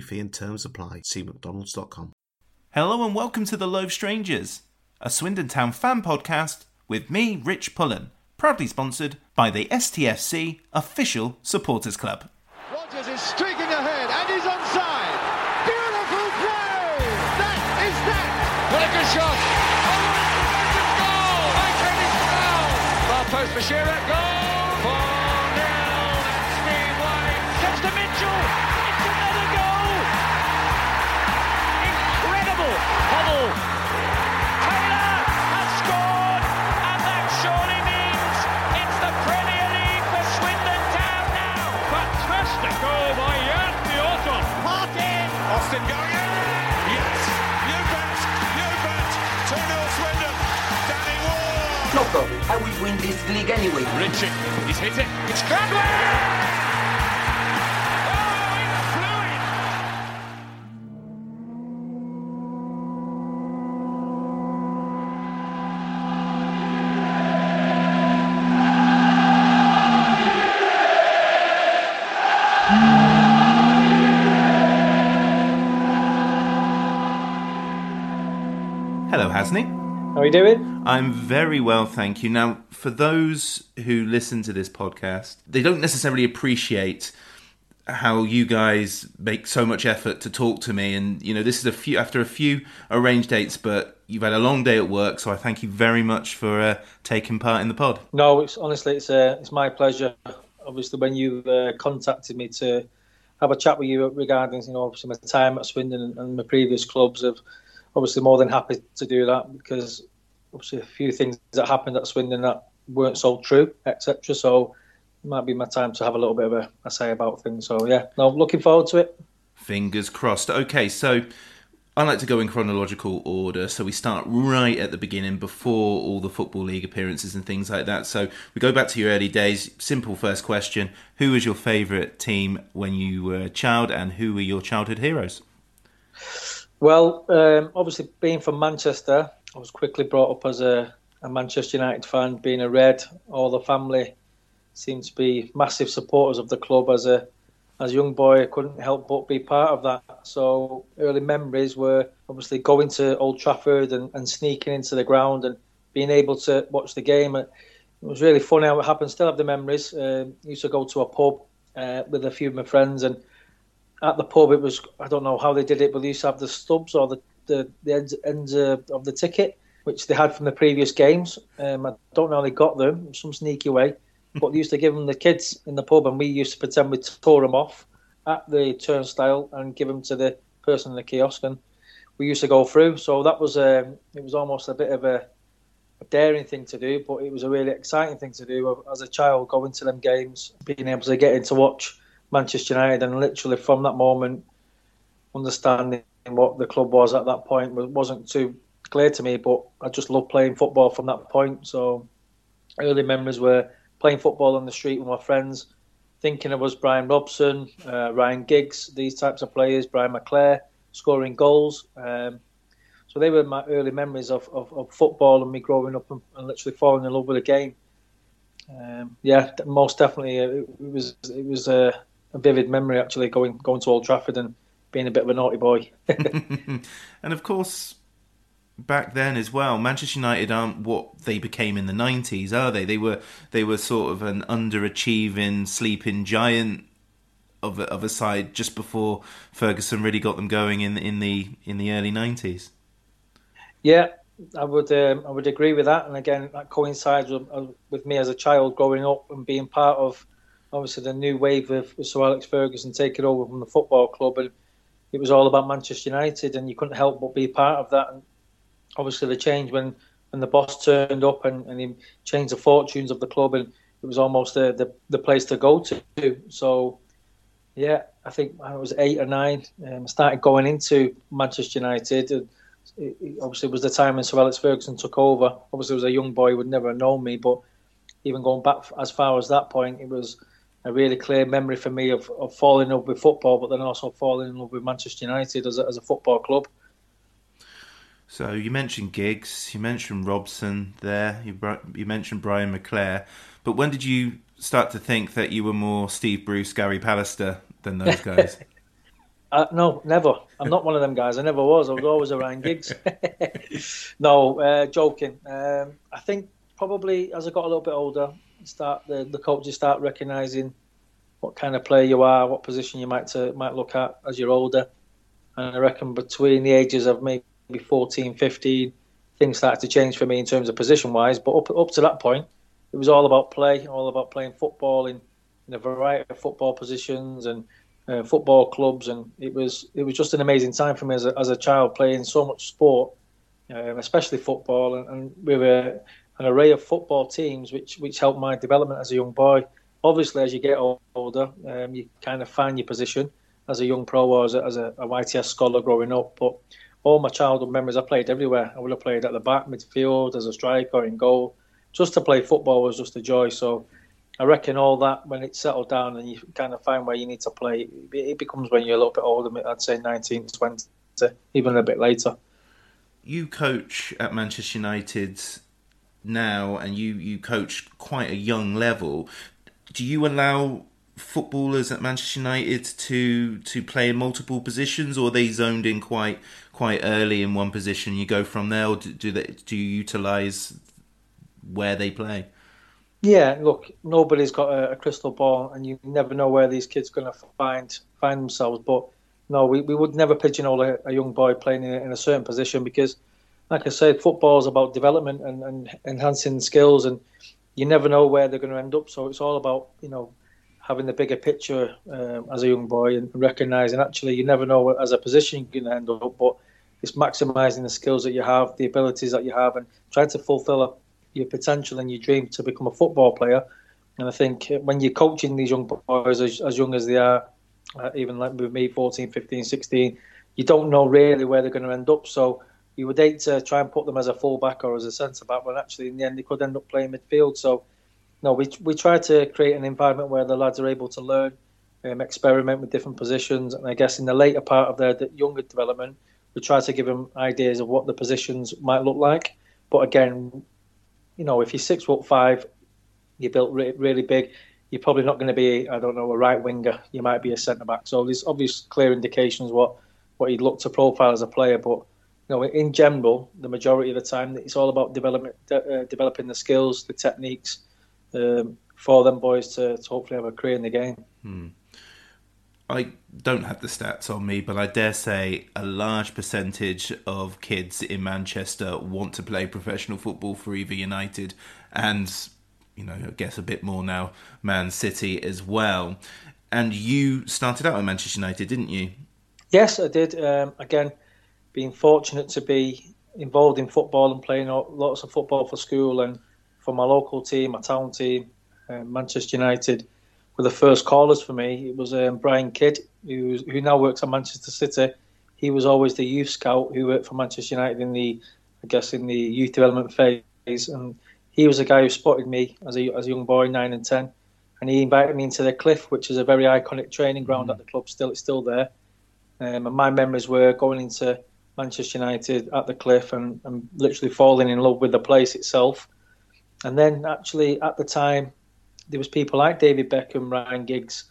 fee and terms apply. See mcdonalds.com. Hello and welcome to The Loathe Strangers, a Swindon Town fan podcast with me, Rich Pullen, proudly sponsored by the STFC Official Supporters Club. Rogers is streaking ahead and he's onside. Beautiful play! That is that! What a good shot! Oh, goal! Maintaining foul! Far post for Shearer, goal! Ward! No problem. I will win this league anyway. Richie, he's hit it. It's Gladwell! Oh, it flew in! Hello, Hasney. How are you doing? I'm very well, thank you. Now, for those who listen to this podcast, they don't necessarily appreciate how you guys make so much effort to talk to me and you know this is a few after a few arranged dates but you've had a long day at work so i thank you very much for uh, taking part in the pod No, it's honestly it's uh, it's my pleasure. Obviously, when you uh, contacted me to have a chat with you regarding you know obviously my time at Swindon and, and my previous clubs, of obviously more than happy to do that because obviously a few things that happened at Swindon that weren't so true, etc. So it might be my time to have a little bit of a, a say about things. So yeah, no, looking forward to it. Fingers crossed. Okay, so I like to go in chronological order. So we start right at the beginning before all the Football League appearances and things like that. So we go back to your early days. Simple first question Who was your favourite team when you were a child and who were your childhood heroes? Well, um, obviously being from Manchester, I was quickly brought up as a, a Manchester United fan. Being a Red, all the family seemed to be massive supporters of the club. As a as a young boy, I couldn't help but be part of that. So early memories were obviously going to Old Trafford and, and sneaking into the ground and being able to watch the game. It was really funny how it happened. Still have the memories. Um used to go to a pub uh, with a few of my friends and at the pub, it was I don't know how they did it, but they used to have the stubs or the the, the ends, uh, of the ticket, which they had from the previous games. Um, I don't know how they got them, some sneaky way, but they used to give them the kids in the pub, and we used to pretend we tore them off at the turnstile and give them to the person in the kiosk, and we used to go through. So that was um, it was almost a bit of a, a daring thing to do, but it was a really exciting thing to do as a child, going to them games, being able to get in to watch Manchester United, and literally from that moment, understanding what the club was at that point wasn't too clear to me. But I just loved playing football from that point. So early memories were playing football on the street with my friends, thinking it was Brian Robson, uh, Ryan Giggs, these types of players, Brian McClair, scoring goals. Um, so they were my early memories of, of, of football and me growing up and, and literally falling in love with the game. Um, yeah, most definitely, uh, it, it was it was uh, a vivid memory actually going going to Old Trafford and being a bit of a naughty boy. and of course, back then as well, Manchester United aren't what they became in the nineties, are they? They were they were sort of an underachieving, sleeping giant of a, of a side just before Ferguson really got them going in in the in the early nineties. Yeah, I would um, I would agree with that, and again that coincides with, uh, with me as a child growing up and being part of obviously the new wave of Sir Alex Ferguson taking over from the football club, and it was all about Manchester United, and you couldn't help but be part of that. And obviously the change when, when the boss turned up and, and he changed the fortunes of the club, and it was almost the the, the place to go to. So yeah, I think I was eight or nine. Um, started going into Manchester United. It, it, obviously, it was the time when Sir Alex Ferguson took over. Obviously, was a young boy, would never have known me, but even going back as far as that point, it was a really clear memory for me of, of falling in love with football, but then also falling in love with Manchester United as a, as a football club. So you mentioned Giggs, you mentioned Robson there, you you mentioned Brian McClair, but when did you start to think that you were more Steve Bruce, Gary Pallister than those guys? uh, no, never. I'm not one of them guys. I never was. I was always around Giggs. no, uh, joking. Um, I think probably as I got a little bit older, start the, the coaches start recognising what kind of player you are, what position you might to, might look at as you're older. And I reckon between the ages of maybe 14, 15, things started to change for me in terms of position wise. But up up to that point, it was all about play, all about playing football in, in a variety of football positions and uh, football clubs, and it was it was just an amazing time for me as a, as a child playing so much sport, um, especially football, and, and with a, an array of football teams, which which helped my development as a young boy. Obviously, as you get older, um, you kind of find your position as a young pro or as a, as a, YTS scholar growing up. But all my childhood memories, I played everywhere. I would have played at the back, midfield, as a striker, in goal. Just to play football was just a joy. So I reckon all that when it settled down and you kind of find where you need to play, it becomes when you're a little bit older. I'd say 19, 20, even a bit later. You coach at Manchester United now, and you you coach quite a young level. Do you allow footballers at Manchester United to to play in multiple positions, or they zoned in quite quite early in one position? You go from there, or do, do they do you utilize where they play? Yeah, look, nobody's got a, a, crystal ball, and you never know where these kids are going to find find themselves. But no, we, we would never pigeonhole a, a young boy playing in in a, certain position because, like I said, football is about development and, and enhancing skills, and you never know where they're going to end up. So it's all about you know having the bigger picture um, as a young boy and recognizing actually you never know as a position you're going to end up, but it's maximizing the skills that you have, the abilities that you have, and trying to fulfill your potential and your dream to become a football player. And I think when you're coaching these young boys as, as young as they are, uh, even like with me, 14, 15, 16, you don't know really where they're going to end up. So you would hate to try and put them as a fullback or as a centre back, but actually in the end they could end up playing midfield. So no, we we try to create an environment where the lads are able to learn, um, experiment with different positions, and I guess in the later part of their younger development, we try to give them ideas of what the positions might look like. But again, you know, if you're six foot five, you're built re- really big, you're probably not going to be, I don't know, a right winger. You might be a centre back. So there's obvious clear indications what what he'd look to profile as a player. But you know, in general, the majority of the time, it's all about development, de- uh, developing the skills, the techniques um, for them boys to, to, hopefully have a career in the game. Hmm. I don't have the stats on me, but I dare say a large percentage of kids in Manchester want to play professional football for either United and, you know, I guess a bit more now, Man City as well. And you started out at Manchester United, didn't you? Yes, I did. Um, again, being fortunate to be involved in football and playing lots of football for school and for my local team, my town team, uh, Manchester United were the first callers for me. It was um, Brian Kidd, who who now works at Manchester City. He was always the youth scout who worked for Manchester United in the, I guess, in the youth development phase, and he was the guy who spotted me as a as a young boy, nine and ten, and he invited me into the Cliff, which is a very iconic training ground mm-hmm. at the club. Still, it's still there. Um, and my memories were going into Manchester United at the Cliff and, and literally falling in love with the place itself. And then, actually, at the time, there was people like David Beckham, Ryan Giggs,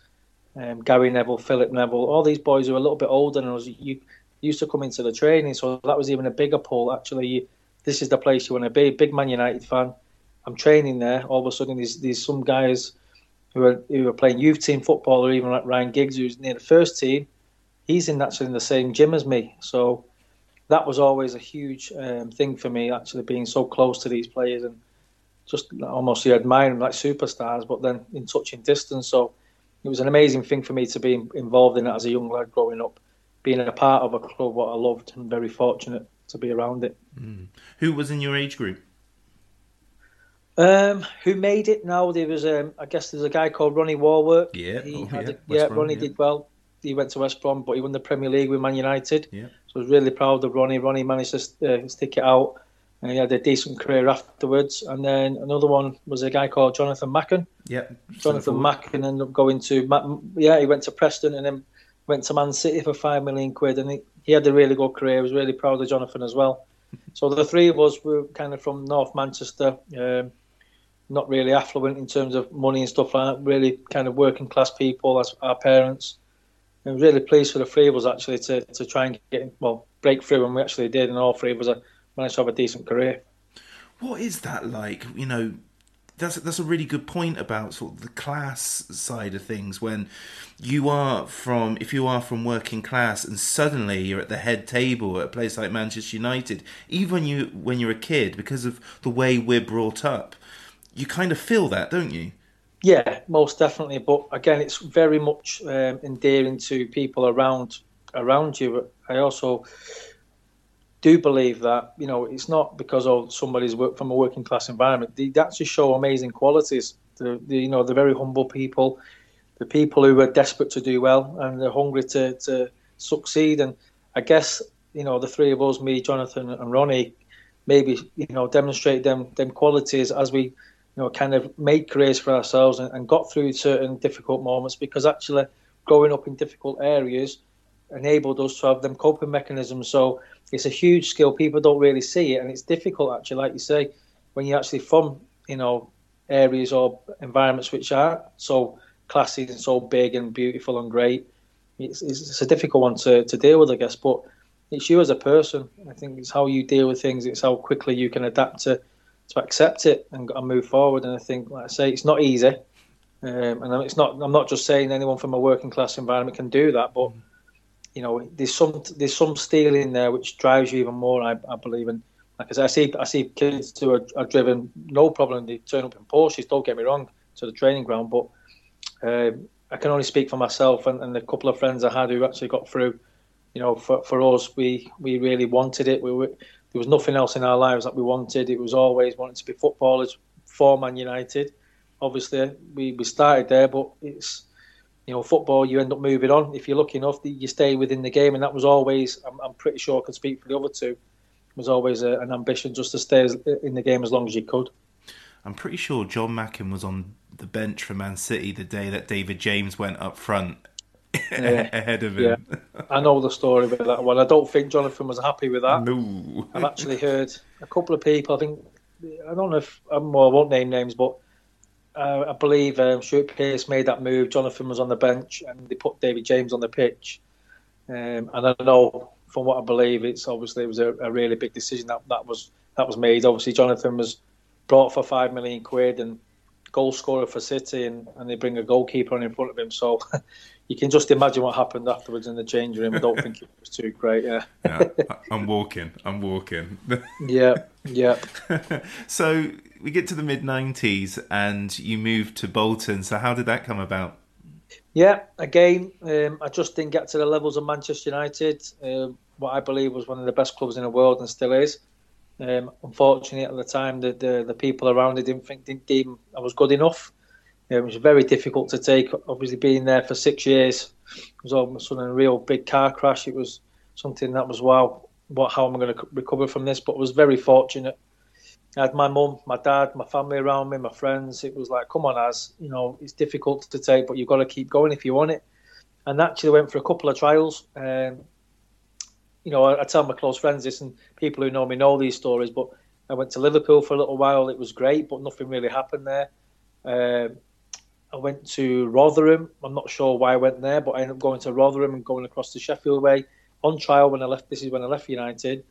um, Gary Neville, Philip Neville, all these boys who are a little bit older than us. You used to come into the training, so that was even a bigger pull. Actually, you, this is the place you want to be. Big Man United fan. I'm training there. All of a sudden, there's, there's some guys who are who are playing youth team football, or even like Ryan Giggs, who's near the first team. He's in actually in the same gym as me, so that was always a huge um, thing for me. Actually, being so close to these players and just almost you admire them like superstars, but then in touching distance. So it was an amazing thing for me to be involved in it as a young lad growing up, being a part of a club what I loved and very fortunate to be around it. Mm. Who was in your age group? Um, who made it? Now there was, um, I guess, there's a guy called Ronnie Wallwork. Yeah, he oh, had yeah, a, yeah Brom, Ronnie yeah. did well. He went to West Brom, but he won the Premier League with Man United. Yeah. So I was really proud of Ronnie. Ronnie managed to uh, stick it out, and he had a decent career afterwards. And then another one was a guy called Jonathan Macken. Yeah, Jonathan Macken ended up going to, yeah, he went to Preston and then went to Man City for five million quid, and he, he had a really good career. I was really proud of Jonathan as well. So the three of us were kind of from North Manchester, um, not really affluent in terms of money and stuff like that. Really kind of working class people as our parents. I was really pleased for the three of us actually to, to try and get well break through, and we actually did, and all three of us managed to have a decent career. What is that like? You know, that's that's a really good point about sort of the class side of things. When you are from, if you are from working class, and suddenly you're at the head table at a place like Manchester United, even you when you're a kid, because of the way we're brought up, you kind of feel that, don't you? Yeah, most definitely. But again, it's very much um, endearing to people around around you. I also do believe that you know it's not because of somebody's work from a working class environment. They actually show amazing qualities. The, the you know the very humble people, the people who are desperate to do well and they're hungry to to succeed. And I guess you know the three of us, me, Jonathan, and Ronnie, maybe you know demonstrate them them qualities as we you know, kind of made careers for ourselves and, and, got through certain difficult moments because actually growing up in difficult areas enabled us to have them coping mechanisms. So it's a huge skill. People don't really see it, and it's difficult actually, like you say, when you're actually from you know areas or environments which are so classy and so big and beautiful and great. It's, it's a difficult one to, to deal with, I guess, but it's you as a person. I think it's how you deal with things. It's how quickly you can adapt to to accept it and, and move forward. And I think, like I say, it's not easy. Um, and it's not. I'm not just saying anyone from a working class environment can do that, but you know, there's some there's some steel in there which drives you even more. I, I believe, and like I I see I see kids who are, are driven no problem. They turn up in Porsches. Don't get me wrong to the training ground, but um, I can only speak for myself and, and the couple of friends I had who actually got through. You know, for, for us, we, we really wanted it. We were, there was nothing else in our lives that we wanted. It was always wanting to be footballers for Man United. Obviously, we, we started there, but it's you know football. You end up moving on if you're lucky enough. You stay within the game, and that was always. I'm, I'm pretty sure I can speak for the other two. Was always a, an ambition just to stay in the game as long as you could. I'm pretty sure John Macken was on the bench for Man City the day that David James went up front. ahead of him. Yeah, I know the story about that one. I don't think Jonathan was happy with that. No. I've actually heard a couple of people. I think I don't know if um, well, I won't name names, but uh, I believe um, Stuart Pearce made that move. Jonathan was on the bench, and they put David James on the pitch. Um, and I know from what I believe, it's obviously it was a, a really big decision that that was that was made. Obviously, Jonathan was brought for five million quid and goal scorer for City, and, and they bring a goalkeeper on in front of him. So you can just imagine what happened afterwards in the change room. I don't think it was too great. Yeah. yeah, I'm walking. I'm walking. yeah, yeah. so we get to the mid 90s and you moved to Bolton. So how did that come about? Yeah, again, um, I just didn't get to the levels of Manchester United, um, what I believe was one of the best clubs in the world and still is. Um, unfortunately, at the time, the, the, the people around it didn't think didn't deem I was good enough. It was very difficult to take. Obviously, being there for six years, it was all of a sudden a real big car crash. It was something that was wow, what how am I going to recover from this? But I was very fortunate. I had my mum, my dad, my family around me, my friends. It was like, come on, as you know, it's difficult to take, but you've got to keep going if you want it. And actually, went for a couple of trials. Um, you know, I, I, tell my close friends this, and people who know me know these stories. But I went to Liverpool for a little while. It was great, but nothing really happened there. Um, I went to Rotherham. I'm not sure why I went there, but I ended up going to Rotherham and going across the Sheffield way on trial when I left. This is when I left United,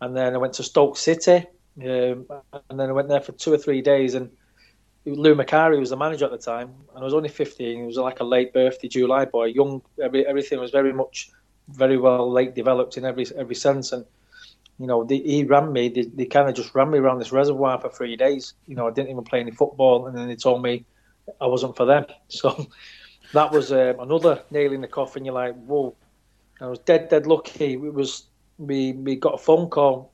and then I went to Stoke City, um, and then I went there for two or three days. And Lou Macari was the manager at the time, and I was only 15. He was like a late birthday July boy, young. Every, everything was very much, very well late developed in every every sense, and you know, he ran me. They, they kind of just ran me around this reservoir for three days. You know, I didn't even play any football, and then they told me I wasn't for them. So that was um, another nail in the coffin. You're like, whoa! I was dead, dead lucky. It was we we got a phone call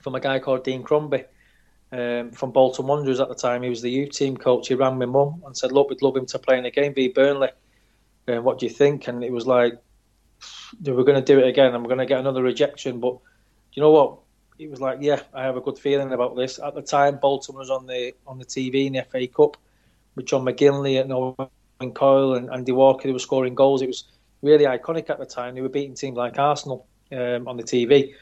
from a guy called Dean Crombie um, from Bolton Wanderers at the time. He was the youth team coach. He rang my mum and said, "Look, we'd love him to play in a game v Burnley. Um, what do you think?" And it was like, "They were going to do it again. I'm going to get another rejection." But you know what? It was like, "Yeah, I have a good feeling about this." At the time, Bolton was on the on the TV in the FA Cup with John McGinlay and Owen Coyle and Andy Walker. They were scoring goals. It was really iconic at the time. They were beating teams like Arsenal um, on the TV.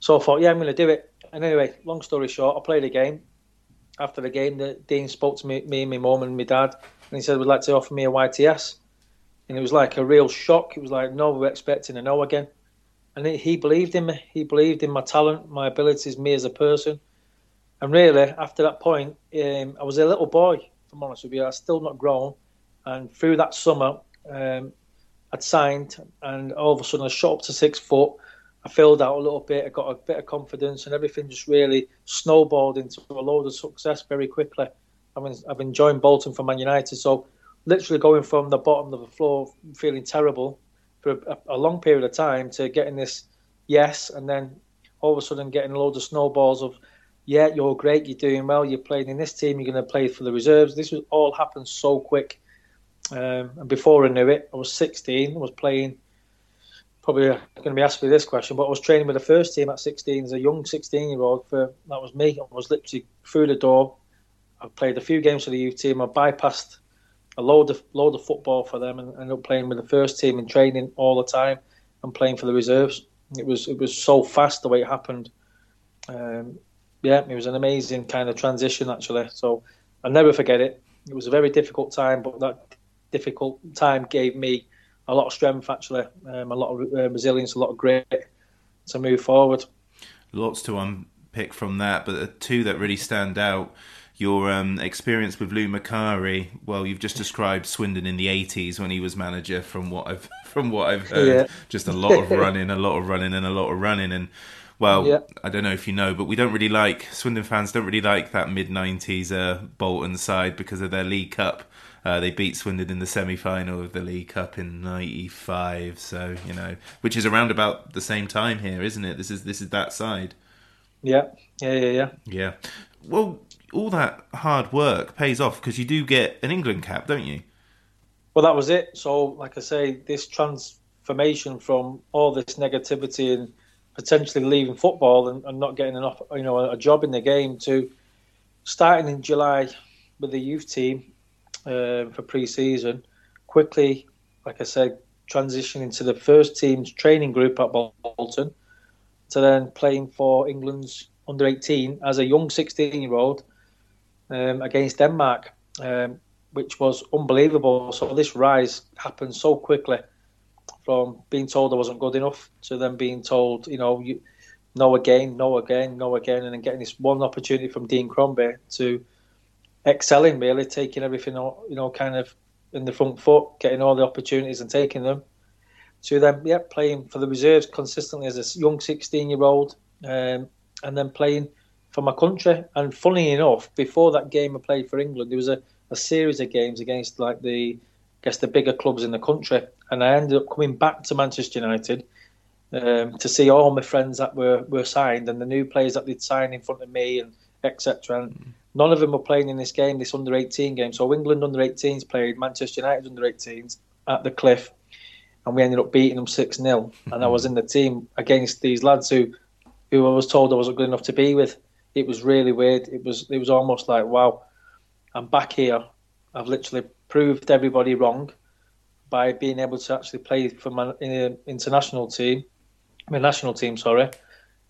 So I thought, yeah, I'm going to do it. And anyway, long story short, I played a game. After the game, the Dean spoke to me, me and my mum and my dad, and he said, "Would like to offer me a YTS." And it was like a real shock. It was like, no, we're expecting a no again. And he believed in me. He believed in my talent, my abilities, me as a person. And really, after that point, um, I was a little boy I'm honest with you. I still not grown. And through that summer, um, I'd signed, and all of a sudden I shot up to six foot. I filled out a little bit. I got a bit of confidence, and everything just really snowballed into a load of success very quickly. I mean, I've been joining Bolton for Man United, so literally going from the bottom of the floor, feeling terrible for a, a long period of time, to getting this yes, and then all of a sudden getting a load of snowballs of yeah, you're great, you're doing well, you're playing in this team, you're going to play for the reserves. This was all happened so quick. Um, and before I knew it, I was 16, I was playing, probably going to be asked me this question, but I was training with the first team at 16 as a young 16 year old. For That was me. I was literally through the door. I played a few games for the youth team. I bypassed a load of load of football for them and ended up playing with the first team and training all the time and playing for the reserves. It was it was so fast the way it happened. Um, yeah, it was an amazing kind of transition actually. So I'll never forget it. It was a very difficult time, but that difficult time gave me a lot of strength actually, um, a lot of uh, resilience, a lot of grit to move forward. Lots to unpick from that, but the two that really stand out. Your um, experience with Lou Macari. Well, you've just described Swindon in the '80s when he was manager. From what I've from what I've heard, yeah. just a lot of running, a lot of running, and a lot of running. And well, yeah. I don't know if you know, but we don't really like Swindon fans don't really like that mid '90s uh, Bolton side because of their League Cup. Uh, they beat Swindon in the semi-final of the League Cup in '95. So you know, which is around about the same time here, isn't it? This is this is that side. Yeah, yeah, yeah, yeah. Yeah. Well, all that hard work pays off because you do get an England cap, don't you? Well, that was it. So, like I say, this transformation from all this negativity and potentially leaving football and, and not getting enough, you know, a, job in the game to starting in July with the youth team uh, for pre-season, quickly, like I said, transitioning to the first team's training group at Bolton, to then playing for England's under 18 as a young 16-year-old um, against Denmark, um, which was unbelievable. So this rise happened so quickly from being told I wasn't good enough to then being told, you know, you, no again, no again, no again, and then getting this one opportunity from Dean Crombie to excelling, really taking everything, you know, kind of in the front foot, getting all the opportunities and taking them. To then, yeah, playing for the reserves consistently as a young 16 year old, um, and then playing for my country. And funny enough, before that game I played for England, there was a, a series of games against like the guess the bigger clubs in the country. And I ended up coming back to Manchester United um, to see all my friends that were, were signed and the new players that they'd signed in front of me and etc. And mm. none of them were playing in this game, this under 18 game. So England under 18s played Manchester United under 18s at the Cliff, and we ended up beating them 6 0. and I was in the team against these lads who, who I was told I wasn't good enough to be with. It was really weird. It was it was almost like wow, I'm back here. I've literally proved everybody wrong by being able to actually play for my international team, my national team, sorry,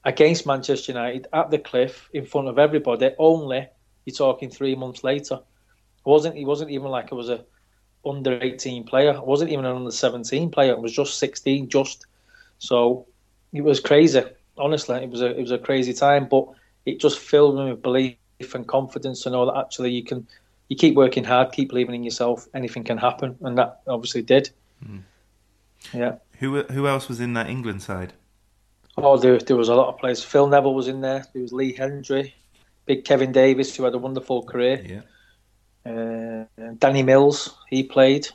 against Manchester United at the Cliff in front of everybody. Only you're talking three months later. It wasn't he wasn't even like I was a under 18 player. I wasn't even an under 17 player. I was just 16, just. So it was crazy. Honestly, it was a it was a crazy time, but it just filled me with belief and confidence to know that actually you can you keep working hard, keep believing in yourself, anything can happen, and that obviously did. Mm. Yeah. Who who else was in that England side? Oh, there, there was a lot of players. Phil Neville was in there. There was Lee Hendrie, big Kevin Davies, who had a wonderful career. Yeah. Uh, Danny Mills, he played.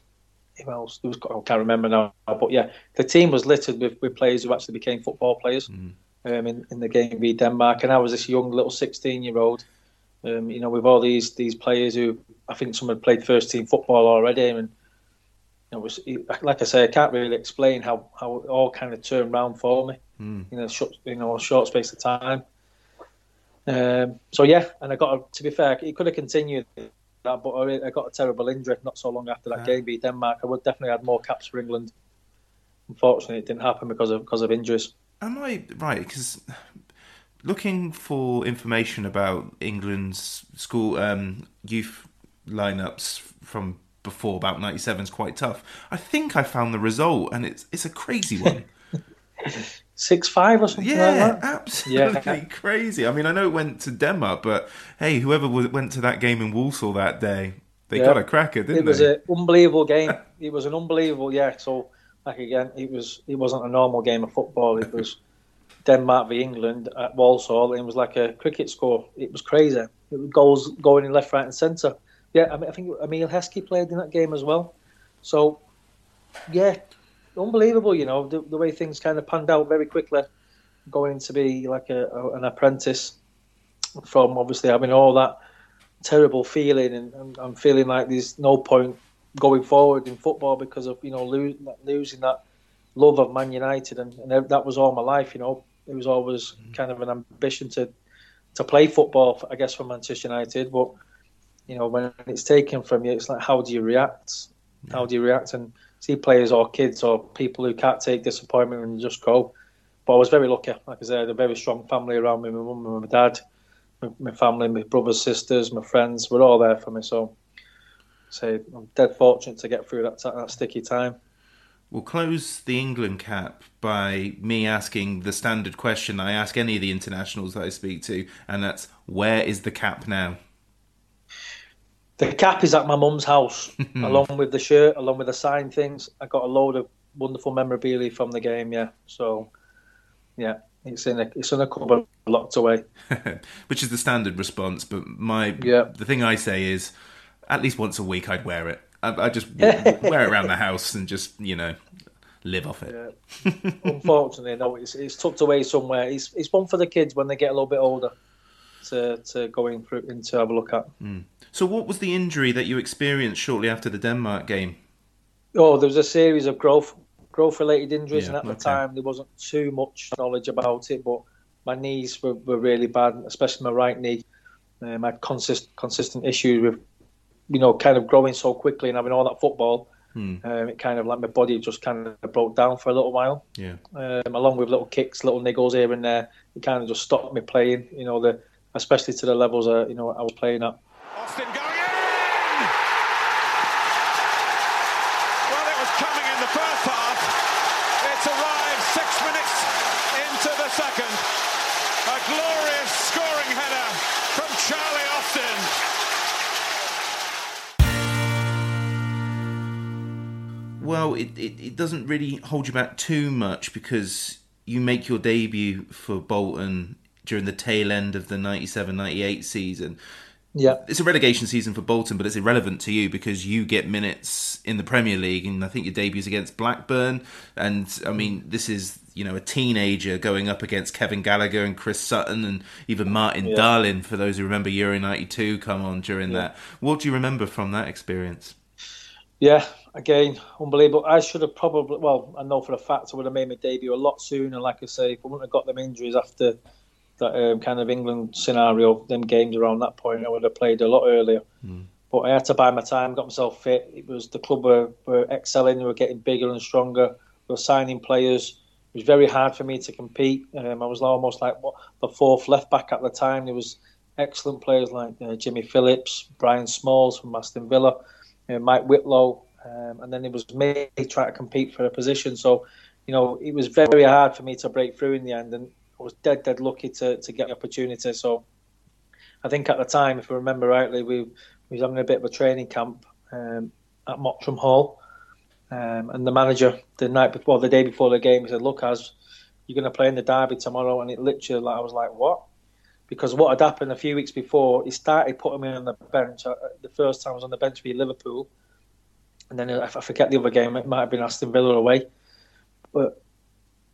Who else? Was, I can't remember now. But yeah, the team was littered with, with players who actually became football players mm. um, in, in the game v Denmark. And I was this young little 16 year old, um, you know, with all these these players who I think some had played first team football already. And you know, was, like I say, I can't really explain how, how it all kind of turned around for me mm. in a short, you know, short space of time. Um, so yeah, and I got to be fair, it could have continued that, but I got a terrible injury not so long after that game beat Denmark. I would definitely had more caps for England. Unfortunately, it didn't happen because of because of injuries. Am I right? Because looking for information about England's school um, youth lineups from before about '97 is quite tough. I think I found the result, and it's it's a crazy one. six five or something yeah, like absolutely yeah. crazy. I mean, I know it went to Denmark, but hey, whoever went to that game in Walsall that day, they yeah. got a cracker, didn't they? It was an unbelievable game. it was an unbelievable, yeah. So, like again, it was it wasn't a normal game of football. It was Denmark v England at Walsall, and it was like a cricket score. It was crazy. It was goals going in left, right, and centre. Yeah, I mean, I think Emile Heskey played in that game as well. So, yeah, unbelievable. You know the, the way things kind of panned out very quickly, going to be like a, a, an apprentice from obviously having all that terrible feeling and, and, and, feeling like there's no point going forward in football because of you know lo- losing that love of Man United and, and, that was all my life. You know, it was always kind of an ambition to to play football. I guess for Manchester United, but you know when it's taken from you, it's like how do you react? How do you react? And see players or kids or people who can't take disappointment and just go. But I was very lucky. Like I said, I had a very strong family around me. My mum and my dad, my, my family, my brothers, sisters, my friends were all there for me. So, say I'm dead fortunate to get through that, that sticky time. We'll close the England cap by me asking the standard question I ask any of the internationals that I speak to, and that's where is the cap now? The cap is at my mum's house, along with the shirt, along with the signed things. I got a load of wonderful memorabilia from the game. Yeah, so yeah, it's in a it's in a cupboard locked away. Which is the standard response, but my yeah. the thing I say is, at least once a week I'd wear it. I, I just wear it around the house and just you know live off it. Yeah. Unfortunately, no, it's, it's tucked away somewhere. It's it's one for the kids when they get a little bit older to to go in, for, in to have a look at. Mm. So, what was the injury that you experienced shortly after the Denmark game? Oh, there was a series of growth growth related injuries, yeah, and at okay. the time there wasn't too much knowledge about it. But my knees were, were really bad, especially my right knee. Um, I had consist, consistent issues with, you know, kind of growing so quickly and having all that football. Hmm. Um, it kind of like my body just kind of broke down for a little while. Yeah. Um, along with little kicks, little niggles here and there, it kind of just stopped me playing. You know, the especially to the levels uh, you know I was playing at. Austin going Well, it, it, it doesn't really hold you back too much because you make your debut for Bolton during the tail end of the 97-98 season. Yeah. It's a relegation season for Bolton, but it's irrelevant to you because you get minutes in the Premier League, and I think your debut's against Blackburn. And I mean, mm. this is you know a teenager going up against Kevin Gallacher and Chris Sutton and even Martin yeah. Dahlin. For those who remember Euro '92, come on during yeah. that. What do you remember from that experience? Yeah, again, unbelievable. I should have probably, well, I know for a fact I would have made my debut a lot sooner. Like I say, if I wouldn't have got them injuries after that um, kind of England scenario, them games around that point, I would have played a lot earlier. Mm. But I had to buy my time, got myself fit. It was the club were, were excelling, they were getting bigger and stronger. We were signing players. It was very hard for me to compete. Um, I was almost like what, the fourth left back at the time. There was excellent players like uh, Jimmy Phillips, Brian Smalls from Aston Villa, Mike Whitlow, um, and then it was me trying to compete for a position. So, you know, it was very hard for me to break through in the end, and I was dead, dead lucky to, to get the opportunity. So, I think at the time, if I remember rightly, we, we was having a bit of a training camp um, at Mottram Hall, um, and the manager the night before, the day before the game, he said, "Look, as you're going to play in the derby tomorrow," and it literally, like, I was like, "What?" Because what had happened a few weeks before, he started putting me on the bench. Uh, the first time I was on the bench for Liverpool, and then I forget the other game, it might have been Aston Villa away. But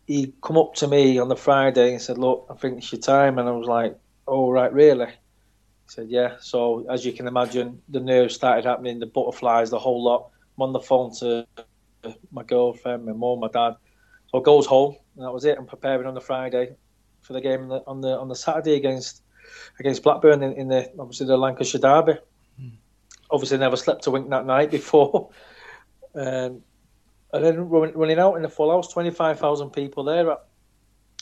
he come up to me on the Friday and said, "Look, I think it's your time," and I was like, "Oh right, really?" He said, "Yeah." So as you can imagine, the nerves started happening, the butterflies, the whole lot. I'm on the phone to my girlfriend, my mum, my dad. So I goes home, and that was it. I'm preparing on the Friday for the game on the on the, on the Saturday against against Blackburn in, in the obviously the Lancashire derby. Mm. Obviously, never slept a wink that night before. Um, and then running out in the full house, twenty five thousand people there at,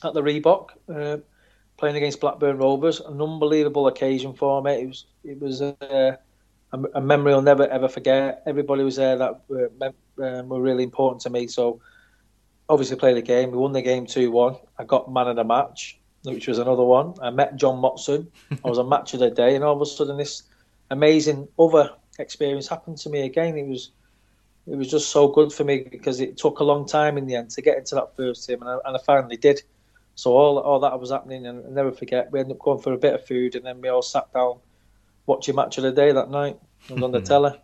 at the Reebok, uh, playing against Blackburn Rovers. An unbelievable occasion for me. It was it was a, a memory I'll never ever forget. Everybody was there that were, um, were really important to me. So obviously played the game. We won the game two one. I got man of the match, which was another one. I met John Motson. I was a match of the day, and all of a sudden this amazing other experience happened to me again. It was it was just so good for me because it took a long time in the end to get into that first team, and I, and I finally did. So all all that was happening, and I'll never forget. We ended up going for a bit of food, and then we all sat down watching match of the day that night. I was on the telly.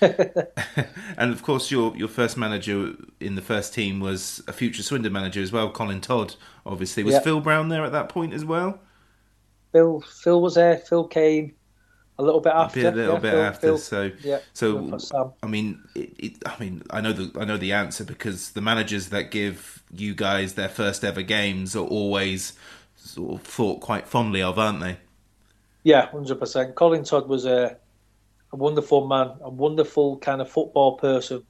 and of course, your your first manager in the first team was a future Swindon manager as well, Colin Todd. Obviously, was Phil Brown there at that point as well? Phil Phil was there. Phil came a little bit after. A little yeah, bit Phil, after. Phil, so, yeah, so I mean, it, it, I mean, I know the I know the answer because the managers that give you guys their first ever games are always sort of thought quite fondly of, aren't they? Yeah, hundred percent. Colin Todd was a, a wonderful man, a wonderful kind of football person.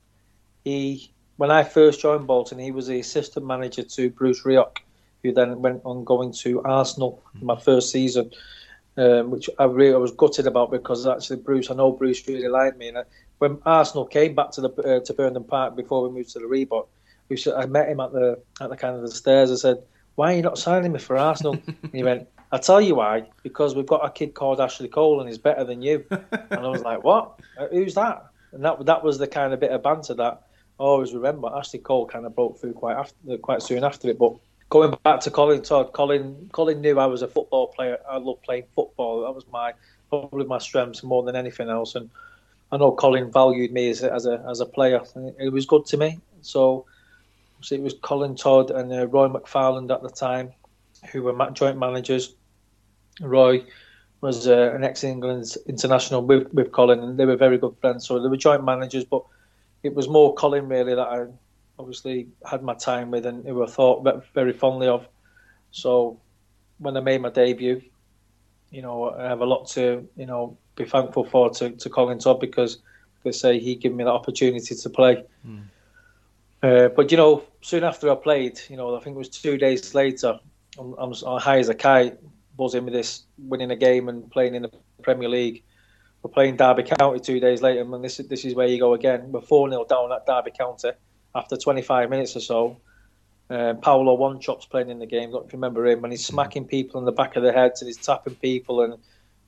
He, when I first joined Bolton, he was the assistant manager to Bruce Rioch, who then went on going to Arsenal my first season um, which I really I was gutted about because actually Bruce, I know Bruce really liked me. And I, when Arsenal came back to the uh, to Burnden Park before we moved to the Reebok, we I met him at the at the kind of the stairs. I said, "Why are you not signing me for Arsenal?" and he went, "I tell you why, because we've got a kid called Ashley Cole and he's better than you." and I was like, "What? Uh, who's that?" And that that was the kind of bit of banter that I always remember. Ashley Cole kind of broke through quite after, quite soon after it, but going back to Colin Todd, Colin Colin knew I was a football player. I loved playing football. That was my probably my strengths more than anything else. And I know Colin valued me as a, as a as a player. It was good to me. So, so it was Colin Todd and uh, Roy McFarland at the time, who were joint managers. Roy was uh, an ex-England international with with Colin, and they were very good friends. So they were joint managers, but it was more Colin really that I obviously had my time with and who I thought very fondly of. So when I made my debut, you know, I have a lot to, you know, be thankful for to, to Colin Todd because, like I say, he gave me the opportunity to play. Mm. Uh, but, you know, soon after I played, you know, I think it was two days later, I'm, I'm high as a kite, buzzing with this, winning a game and playing in the Premier League. We're playing Derby County two days later, and this, this is where you go again. We're 4 0 down at Derby County after 25 minutes or so. Uh, Paulo Wanchope's playing in the game. Don't remember him, and he's smacking people in the back of the heads, and he's tapping people, and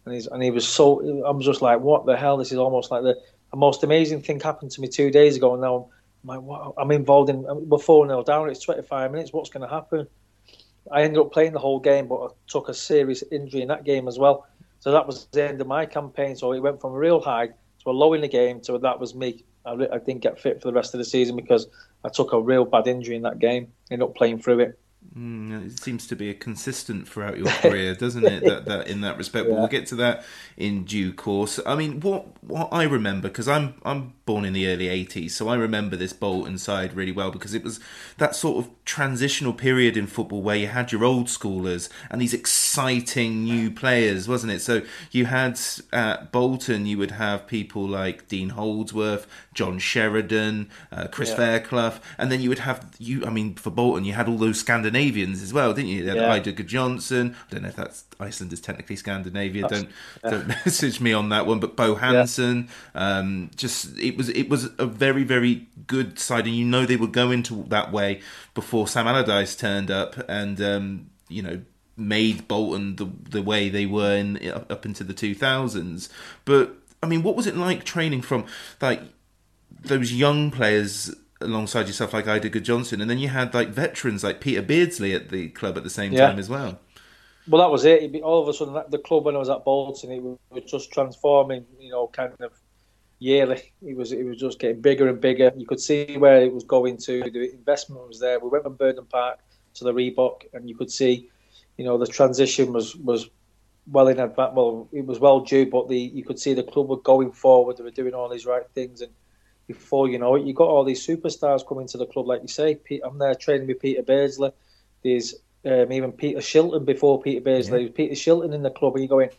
and he's and he was so. I was just like, what the hell? This is almost like the, the most amazing thing happened to me two days ago, and now I'm like, what? I'm involved in. We're four 0 down. It's 25 minutes. What's going to happen? I ended up playing the whole game, but I took a serious injury in that game as well. So that was the end of my campaign. So it went from a real high to a low in the game So that was me I, I didn't get fit for the rest of the season because I took a real bad injury in that game. Ended up playing through it. Mm, it seems to be a consistent throughout your career, doesn't it? That, that in that respect, yeah. but we'll get to that in due course. I mean, what what I remember because I'm I'm born in the early '80s, so I remember this Bolton side really well because it was that sort of transitional period in football where you had your old schoolers and these exciting new players, wasn't it? So you had at Bolton, you would have people like Dean Holdsworth, John Sheridan, uh, Chris yeah. Fairclough, and then you would have you. I mean, for Bolton, you had all those Scandinavian Scandinavians as well, didn't you? Had Yeah. Eidur Gudjohnsen. I don't know if that's Iceland is technically Scandinavia. That's- don't don't message me on that one. But Bo Hansen, um, just it was it was a very very good side, and you know they were going to that way before Sam Allardyce turned up, and um, you know made Bolton the the way they were in up up into the two thousands. But I mean, what was it like training from like those young players alongside yourself, like Eidur Gudjohnsen, and then you had like veterans like Peter Beardsley at the club at the same Yeah. time as well. Well, that was it. Be, all of a sudden, the club when I was at Bolton, it was just transforming. You know, kind of yearly. It was it was just getting bigger and bigger. You could see where it was going to. The investment was there. We went from Burnden Park to the Reebok, and you could see, you know, the transition was was well in advance. Well, it was well due, but the you could see the club were going forward. They were doing all these right things, and before you know it, you got all these superstars coming to the club. Like you say, Pete, I'm there training with Peter Beardsley. There's um, even Peter Shilton before Peter Beardsley. Was Peter Shilton in the club, and you're going,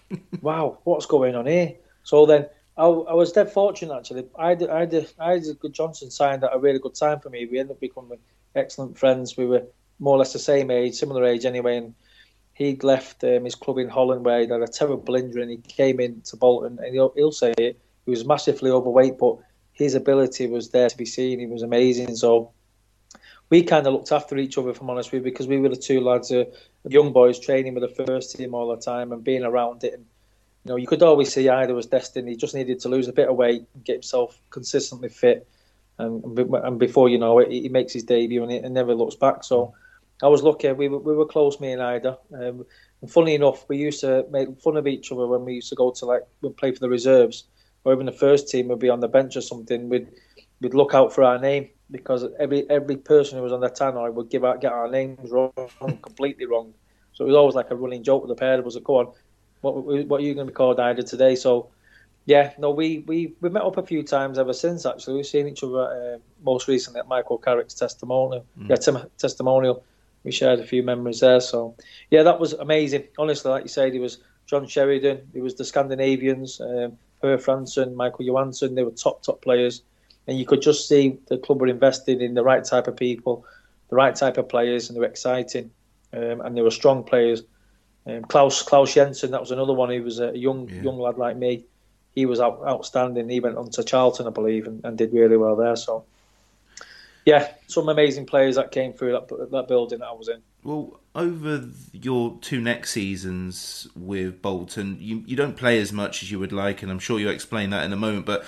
wow, what's going on here? So then I, I was dead fortunate actually. I had, I had, I had Gudjohnsen signed at a really good time for me. We ended up becoming excellent friends. We were more or less the same age, similar age anyway. And he'd left um, his club in Holland where he'd had a terrible injury, and he came into Bolton. And he'll, he'll say it. He was massively overweight, but his ability was there to be seen. He was amazing. So we kind of looked after each other, if I'm honest with you, because we were the two lads, uh, young boys, training with the first team all the time and being around it. And you know, you could always see Eidur was destined. He just needed to lose a bit of weight and get himself consistently fit. And, and before you know it, he makes his debut and, never looks back. So I was lucky. We were, we were close, me and Eidur. Um, and funny enough, we used to make fun of each other when we used to go to like we'd play for the reserves, or even the first team would be on the bench or something. We'd we'd look out for our name because every every person who was on the tannoy would give out get our names wrong, completely wrong. So it was always like a running joke with the pair of us. Like, Go on, what what are you going to be called, Eidur, today? So yeah, no, we, we, we met up a few times ever since. Actually, we've seen each other uh, most recently at Michael Carrick's testimonial. Yeah, tem- testimonial. We shared a few memories there. So yeah, that was amazing. Honestly, like you said, it was John Sheridan. It was the Scandinavians, um, Per Frandsen, Michael Johansen. They were top top players, and you could just see the club were invested in the right type of people, the right type of players, and they were exciting, um, and they were strong players. Um, Claus Claus Jensen, that was another one. He was a young young lad like me. He was out, outstanding. He went on to Charlton, I believe, and, and did really well there. So, yeah, some amazing players that came through that that building that I was in. Well, over your two next seasons with Bolton, you you don't play as much as you would like, and I'm sure you'll explain that in a moment. But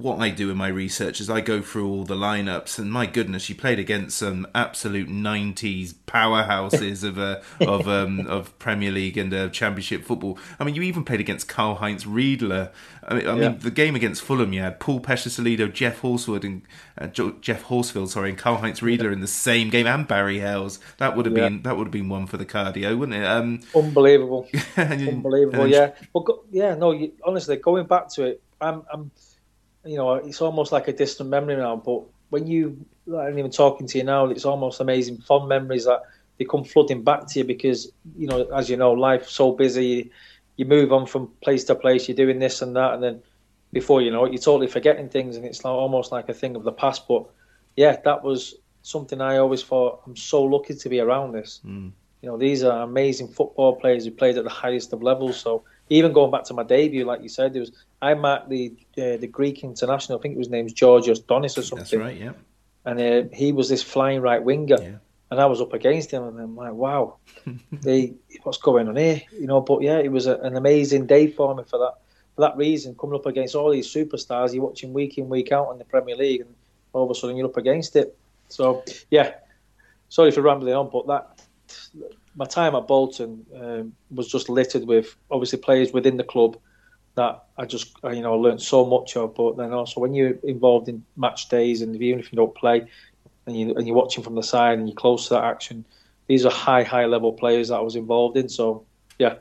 what I do in my research is I go through all the lineups, and my goodness, you played against some absolute '90s powerhouses of uh, of um, of Premier League and uh, Championship football. I mean, you even played against Karl Heinz Riedle. I mean, I mean Yeah. the game against Fulham, you had Paul Pesha Salido, Geoff Horsfield, and uh, Jo- Geoff Horsfield, sorry, and Karl Heinz Riedle in the same game, and Barry Hayles. That would have Yeah. been that would have been one for the cardio, wouldn't it? Um, Unbelievable, and unbelievable. and Yeah, but go, yeah, no. You, honestly, going back to it, I'm, I'm, you know, it's almost like a distant memory now. But when you, I'm even talking to you now, it's almost amazing, fond memories that they come flooding back to you because you know, as you know, life's so busy. You move on from place to place. You're doing this and that, and then before you know it, you're totally forgetting things, and it's like, almost like a thing of the past. But yeah, that was something I always thought. I'm so lucky to be around this. Hmm. You know, these are amazing football players who played at the highest of levels. So even going back to my debut, like you said, there was I marked the uh, the Greek international. I think his name's Georgios Donis or something. That's right. Yeah. And uh, he was this flying right winger, Yeah. and I was up against him, and I'm like, wow, they, what's going on here? You know, but yeah, it was a, an amazing day for me for that for that reason. Coming up against all these superstars, you're watching week in week out in the Premier League, and all of a sudden you're up against it. So yeah, sorry for rambling on, but that my time at Bolton um, was just littered with obviously players within the club that I just you know learned so much of. But then also when you're involved in match days and even if you don't play and you and you're watching from the side and you're close to that action, these are high high level players that I was involved in. So yeah,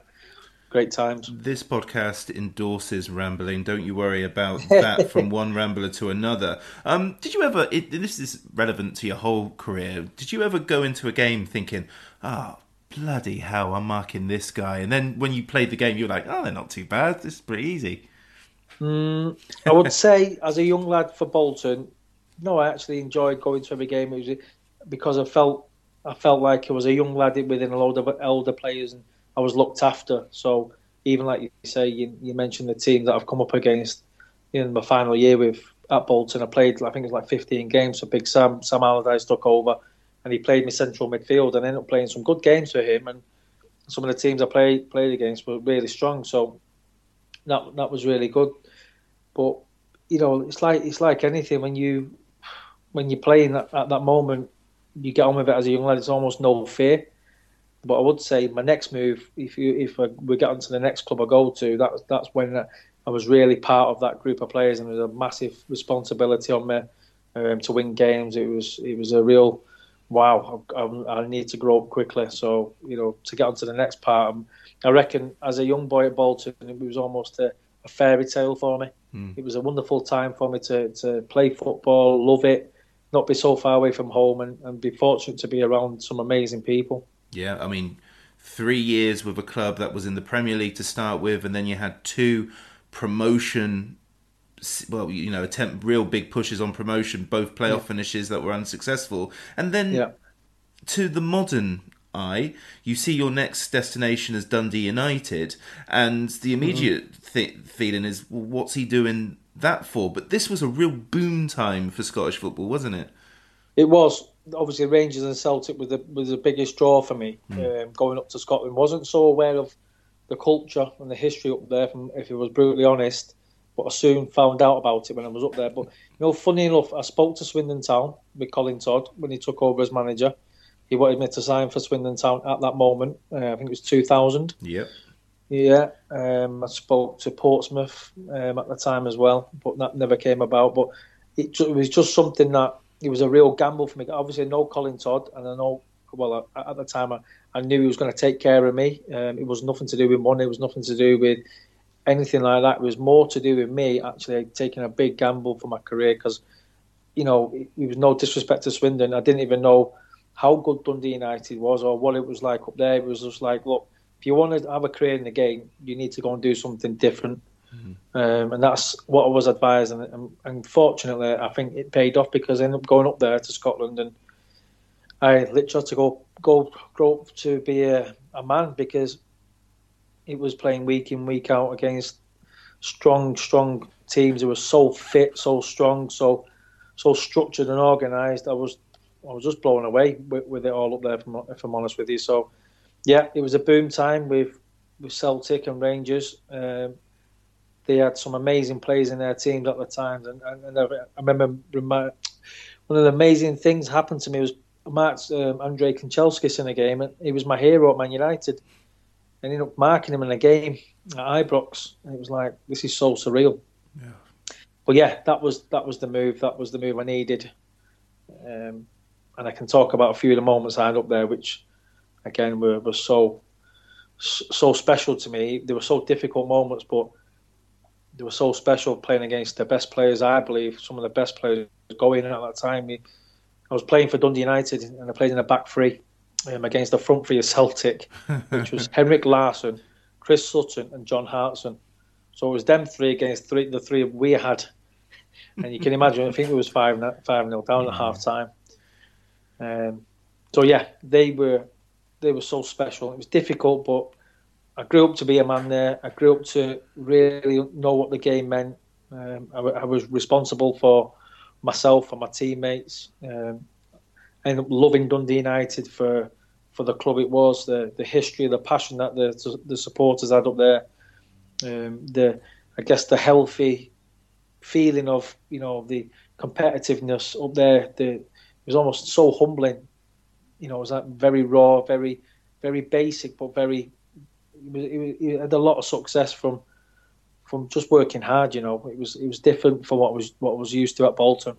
great times. This podcast endorses rambling. Don't you worry about that from one rambler to another. Um, did you ever? It, this is relevant to your whole career. Did you ever go into a game thinking, "Ah, bloody hell, I'm marking this guy," and then when you played the game, you're like, "Oh, they're not too bad. This is pretty easy." Mm, I would say as a young lad for Bolton, no, I actually enjoyed going to every game. It was because I felt I felt like I was a young lad within a load of elder players, and I was looked after. So even like you say, you, you mentioned the team that I've come up against in my final year with at Bolton. I played, I think it was like 15 games. So Big Sam, Sam Allardyce took over, and he played me central midfield, and ended up playing some good games for him. And some of the teams I played played against were really strong. So that that was really good. But you know, it's like it's like anything when you when you're playing at, at that moment, you get on with it as a young lad. It's almost no fear. But I would say my next move, if you if we get onto the next club I go to, that that's when I was really part of that group of players, and there was a massive responsibility on me um, to win games. It was it was a real wow. I, I, need to grow up quickly. So you know, to get onto the next part, um, I reckon as a young boy at Bolton, it was almost a, a fairy tale for me. Mm. It was a wonderful time for me to to play football, love it, not be so far away from home, and, and be fortunate to be around some amazing people. Yeah, I mean, three years with a club that was in the Premier League to start with, and then you had two promotion well, you know, attempt real big pushes on promotion, both playoff yeah. finishes that were unsuccessful, and then yeah. to the modern eye, you see your next destination as Dundee United, and the mm-hmm. immediate mm-hmm. th- feeling is, well, what's he doing that for? But this was a real boom time for Scottish football, wasn't it? It was obviously Rangers and Celtic was the was the biggest draw for me mm. um, going up to Scotland. wasn't so aware of the culture and the history up there. From if I was brutally honest, but I soon found out about it when I was up there. But you know, funny enough, I spoke to Swindon Town with Colin Todd when he took over as manager. He wanted me to sign for Swindon Town at that moment. Uh, I think it was 2000. Yep. Yeah, um, I spoke to Portsmouth um, at the time as well, but that never came about. But it, it was just something that it was a real gamble for me. Obviously, I know Colin Todd, and I know well at the time I, I knew he was going to take care of me. Um, it was nothing to do with money. It was nothing to do with anything like that. It was more to do with me actually taking a big gamble for my career because, you know, it, it was no disrespect to Swindon. I didn't even know how good Dundee United was or what it was like up there. It was just like, look, if you want to have a career in the game, you need to go and do something different. Mm-hmm. Um, and that's what I was advised. And, and, and, fortunately, I think it paid off because I ended up going up there to Scotland and I literally had to go go grow up to be a, a man because it was playing week in week out against strong strong teams who were so fit, so strong, so so structured and organised. I was I was just blown away with, with it all up there. If I'm honest with you, so yeah, it was a boom time with with Celtic and Rangers. Um, they had some amazing players in their teams at the time, and, and, and I remember one of the amazing things happened to me was marked um, Andre Kanchelskis in a game, and he was my hero at Man United. I ended up marking him in a game at Ibrox, and it was like this is so surreal. Yeah. But yeah, that was that was the move. That was the move I needed, um, and I can talk about a few of the moments I had up there, which again were, were so so special to me. They were so difficult moments, but they were so special playing against the best players. I believe some of the best players going at that time. I was playing for Dundee United and I played in a back three um, against the front three of Celtic, which was Henrik Larsson, Chris Sutton, and John Hartson. So it was them three against three, the three we had. And you can imagine, I think it was 5 five nil down at half time. Um, so yeah, they were they were so special. It was difficult, but I grew up to be a man there. I grew up to really know what the game meant. Um, I, I, was responsible for myself and my teammates. Um, and loving Dundee United for for the club it was, the the history, the passion that the the supporters had up there, um, the I guess the healthy feeling of you know the competitiveness up there. The, it was almost so humbling. You know, it was that very raw, very very basic, but very. It, was, it, it had a lot of success from from just working hard. You know, it was it was different from what was what was used to at Bolton.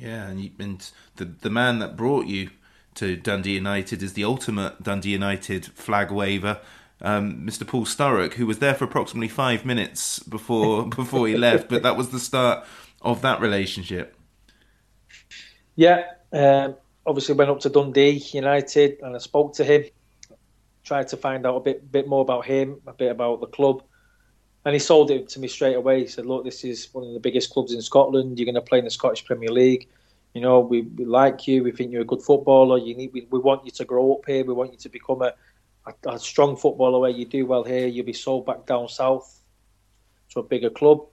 Yeah, and, you, and the the man that brought you to Dundee United is the ultimate Dundee United flag waver, um, Mr. Paul Sturrock, who was there for approximately five minutes before before he left. But that was the start of that relationship. Yeah, um, obviously went up to Dundee United and I spoke to him, tried to find out a bit bit more about him, a bit about the club. And he sold it to me straight away. He said, "Look, this is one of the biggest clubs in Scotland. You're going to play in the Scottish Premier League. You know, we, we like you. We think you're a good footballer. You need. We, we want you to grow up here. We want you to become a, a, a strong footballer where you do well here. You'll be sold back down south to a bigger club.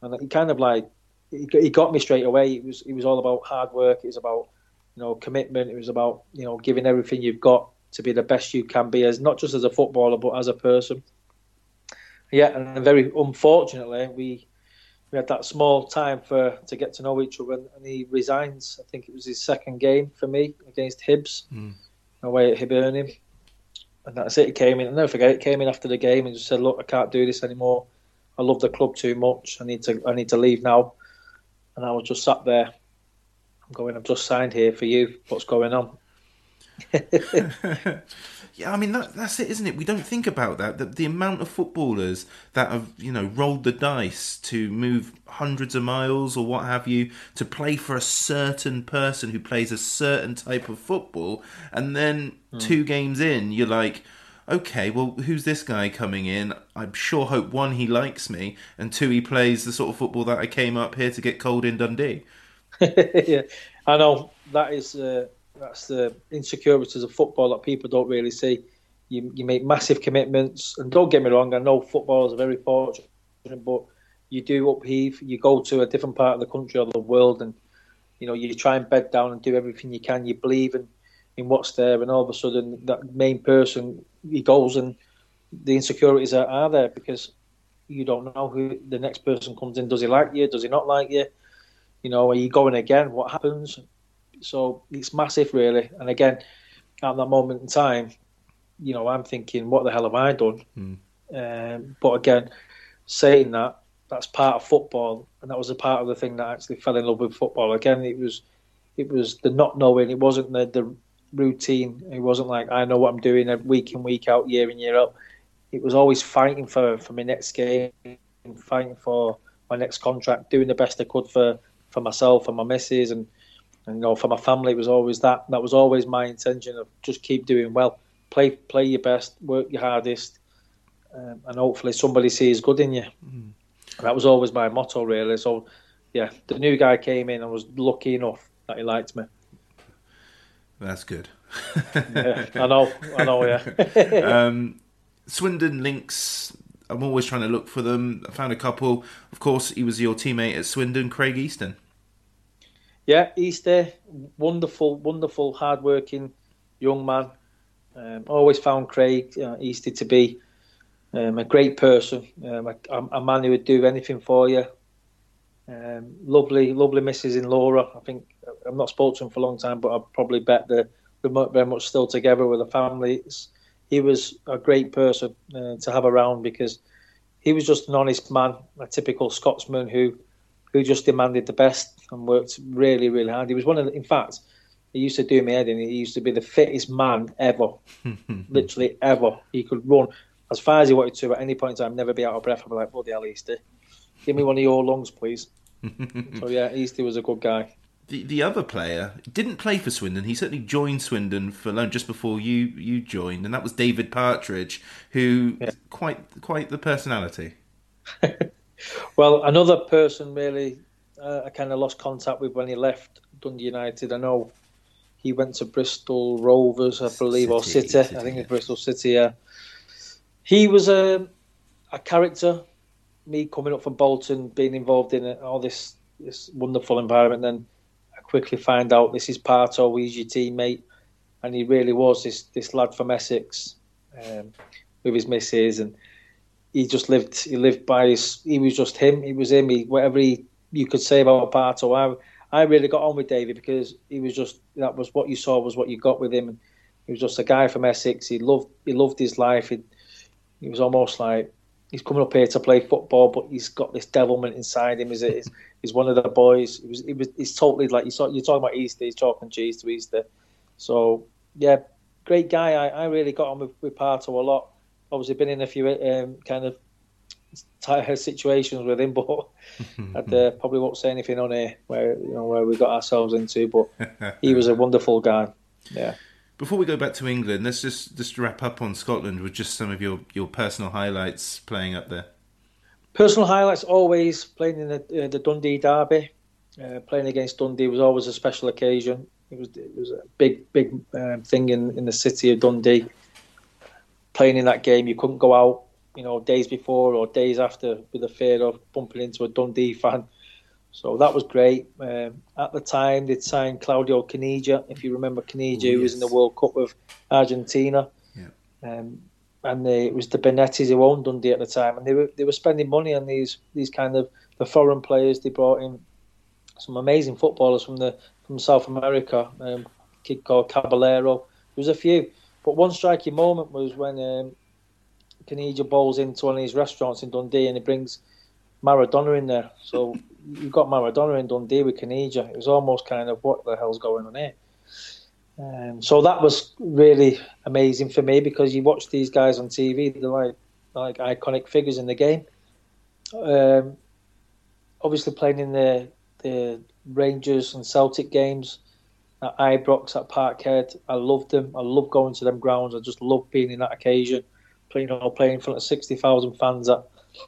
And he kind of like he got me straight away. It was it was all about hard work. It was about you know commitment. It was about you know giving everything you've got to be the best you can be as not just as a footballer but as a person. Yeah, and very unfortunately we we had that small time for to get to know each other, and he resigns. I think it was his second game for me against Hibs, mm. away at Hibernian, and that's it. He came in. I never forget. It came in after the game and just said, "Look, I can't do this anymore. I love the club too much. I need to. I need to leave now." And I was just sat there. I'm going. I've just signed here for you. What's going on? yeah, I mean that, that's it, isn't it? We don't think about that. The, the amount of footballers that have you know rolled the dice to move hundreds of miles or what have you to play for a certain person who plays a certain type of football, and then mm. two games in, you're like. Okay, well, who's this guy coming in? I'm sure hope one he likes me, and two he plays the sort of football that I came up here to get cold in Dundee. yeah, I know that is uh, that's the insecurities of football that people don't really see. You, you make massive commitments, and don't get me wrong, I know footballers are very fortunate, but you do upheave. You go to a different part of the country or the world, and you know you try and bed down and do everything you can. You believe in, in what's there, and all of a sudden that main person he goes, and the insecurities are, are there because you don't know who the next person comes in. Does he like you? Does he not like you? You know, are you going again? What happens? So it's massive, really. And again, at that moment in time, you know, I'm thinking, what the hell have I done? Mm. Um, but again, saying that, that's part of football, and that was a part of the thing that actually fell in love with football. Again, it was, it was the not knowing. It wasn't the, the routine. It wasn't like I know what I'm doing week in week out, year in year out. It was always fighting for for my next game, fighting for my next contract, doing the best I could for for myself and my missus and and you know, for my family, it was always that. That was always my intention of just keep doing well, play play your best, work your hardest, um, and hopefully somebody sees good in you. Mm. That was always my motto, really. So, yeah, the new guy came in and was lucky enough that he liked me. That's good. yeah, I know, I know, yeah. um, Swindon links. I'm always trying to look for them. I found a couple. Of course, he was your teammate at Swindon, Craig Easton. Yeah, Easter, wonderful, wonderful, hard-working young man. Um, always found Craig uh, Easter to be um, a great person, um, a, a, man who would do anything for you. Um, lovely, lovely missus in Laura. I think I'm not spoken to him for a long time, but I probably bet that they're very much still together with the family. It's, he was a great person uh, to have around because he was just an honest man, a typical Scotsman who who just demanded the best and worked really, really hard. He was one of, the, in fact, he used to do me head in. He used to be the fittest man ever, literally ever. He could run as far as he wanted to at any point in time, never be out of breath. I'd be like, bloody hell, Easty, give me one of your lungs, please. so yeah, Easty was a good guy. The the other player didn't play for Swindon. He certainly joined Swindon for loan just before you you joined, and that was David Partridge, who yeah. quite quite the personality. Well, another person really uh, I kind of lost contact with when he left Dundee United. I know he went to Bristol Rovers, I believe, City, or City. City I think yeah. it's Bristol City. Yeah, he was a a character. Me coming up from Bolton, being involved in all this this wonderful environment, then I quickly find out this is Parto, he's your teammate, and he really was this this lad from Essex um, with his missus and he just lived. He lived by his. He was just him. He was him. He, whatever he, you could say about Parto, I I really got on with David because he was just that was what you saw was what you got with him. He was just a guy from Essex. He loved he loved his life. He, he was almost like he's coming up here to play football, but he's got this devilment inside him. Is he's, he's one of the boys. He was, he was he's totally like you saw. You're talking about Easter. He's talking cheese to Easter. So yeah, great guy. I, I really got on with, with Parto a lot obviously been in a few um, kind of tight situations with him, but I uh, probably won't say anything on here where you know where we got ourselves into. But he was a wonderful guy. Yeah. Before we go back to England, let's just just wrap up on Scotland with just some of your, your personal highlights playing up there. Personal highlights always playing in the, uh, the Dundee Derby. Uh, playing against Dundee was always a special occasion. It was it was a big big um, thing in, in the city of Dundee. Playing in that game, you couldn't go out, you know, days before or days after with the fear of bumping into a Dundee fan. So that was great. Um, at the time, they'd signed Claudio Caniggia, if you remember Caniggia, who was in the World Cup with Argentina. Yeah. Um, and they, it was the Bonettis who owned Dundee at the time, and they were they were spending money on these these kind of the foreign players. They brought in some amazing footballers from the from South America. Um, a kid called Caballero. There was a few, but one striking moment was when um, bowls into one of these restaurants in Dundee, and he brings Maradona in there. So you've got Maradona in Dundee with Caniggia. It was almost kind of what the hell's going on here. Um, so that was really amazing for me because you watch these guys on TV; they're like like iconic figures in the game. Um, obviously, playing in the the Rangers and Celtic games at Ibrox, at Parkhead, I loved them. I love going to them grounds. I just love being in that occasion, playing you know, playing in front of sixty thousand fans at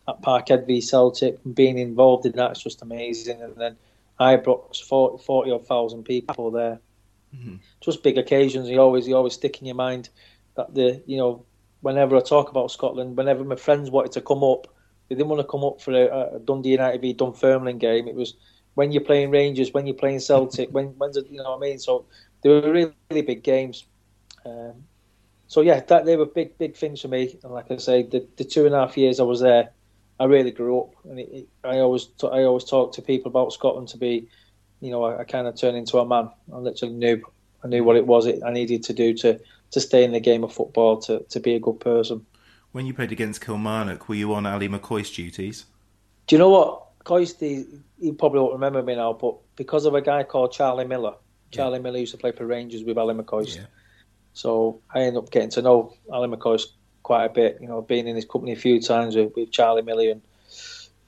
at Parkhead v Celtic and being involved in that's just amazing. And then Ibrox, 40, 40 odd thousand people there Mm-hmm. just big occasions. You always you always stick in your mind that the you know whenever I talk about Scotland, whenever my friends wanted to come up, they didn't want to come up for a, a Dundee United v Dunfermline game. It was when you're playing Rangers, when you're playing Celtic, when when's it, you know what I mean. So they were really, really big games. Um, so yeah, that they were big big things for me. And like I say, the, the two and a half years I was there, I really grew up. And it, it, I always t- I always talk to people about Scotland to be you know, I, I kind of turned into a man. I literally knew I knew what it was it I needed to do to, to stay in the game of football to, to be a good person. When you played against Kilmarnock, were you on Ali McCoist's duties? Do you know what? He, he probably won't remember me now, but because of a guy called Charlie Miller, Charlie yeah. Miller used to play for Rangers with Ali McCoist. Yeah. So I ended up getting to know Ali McCoist quite a bit, you know, being in his company a few times with, with Charlie Miller and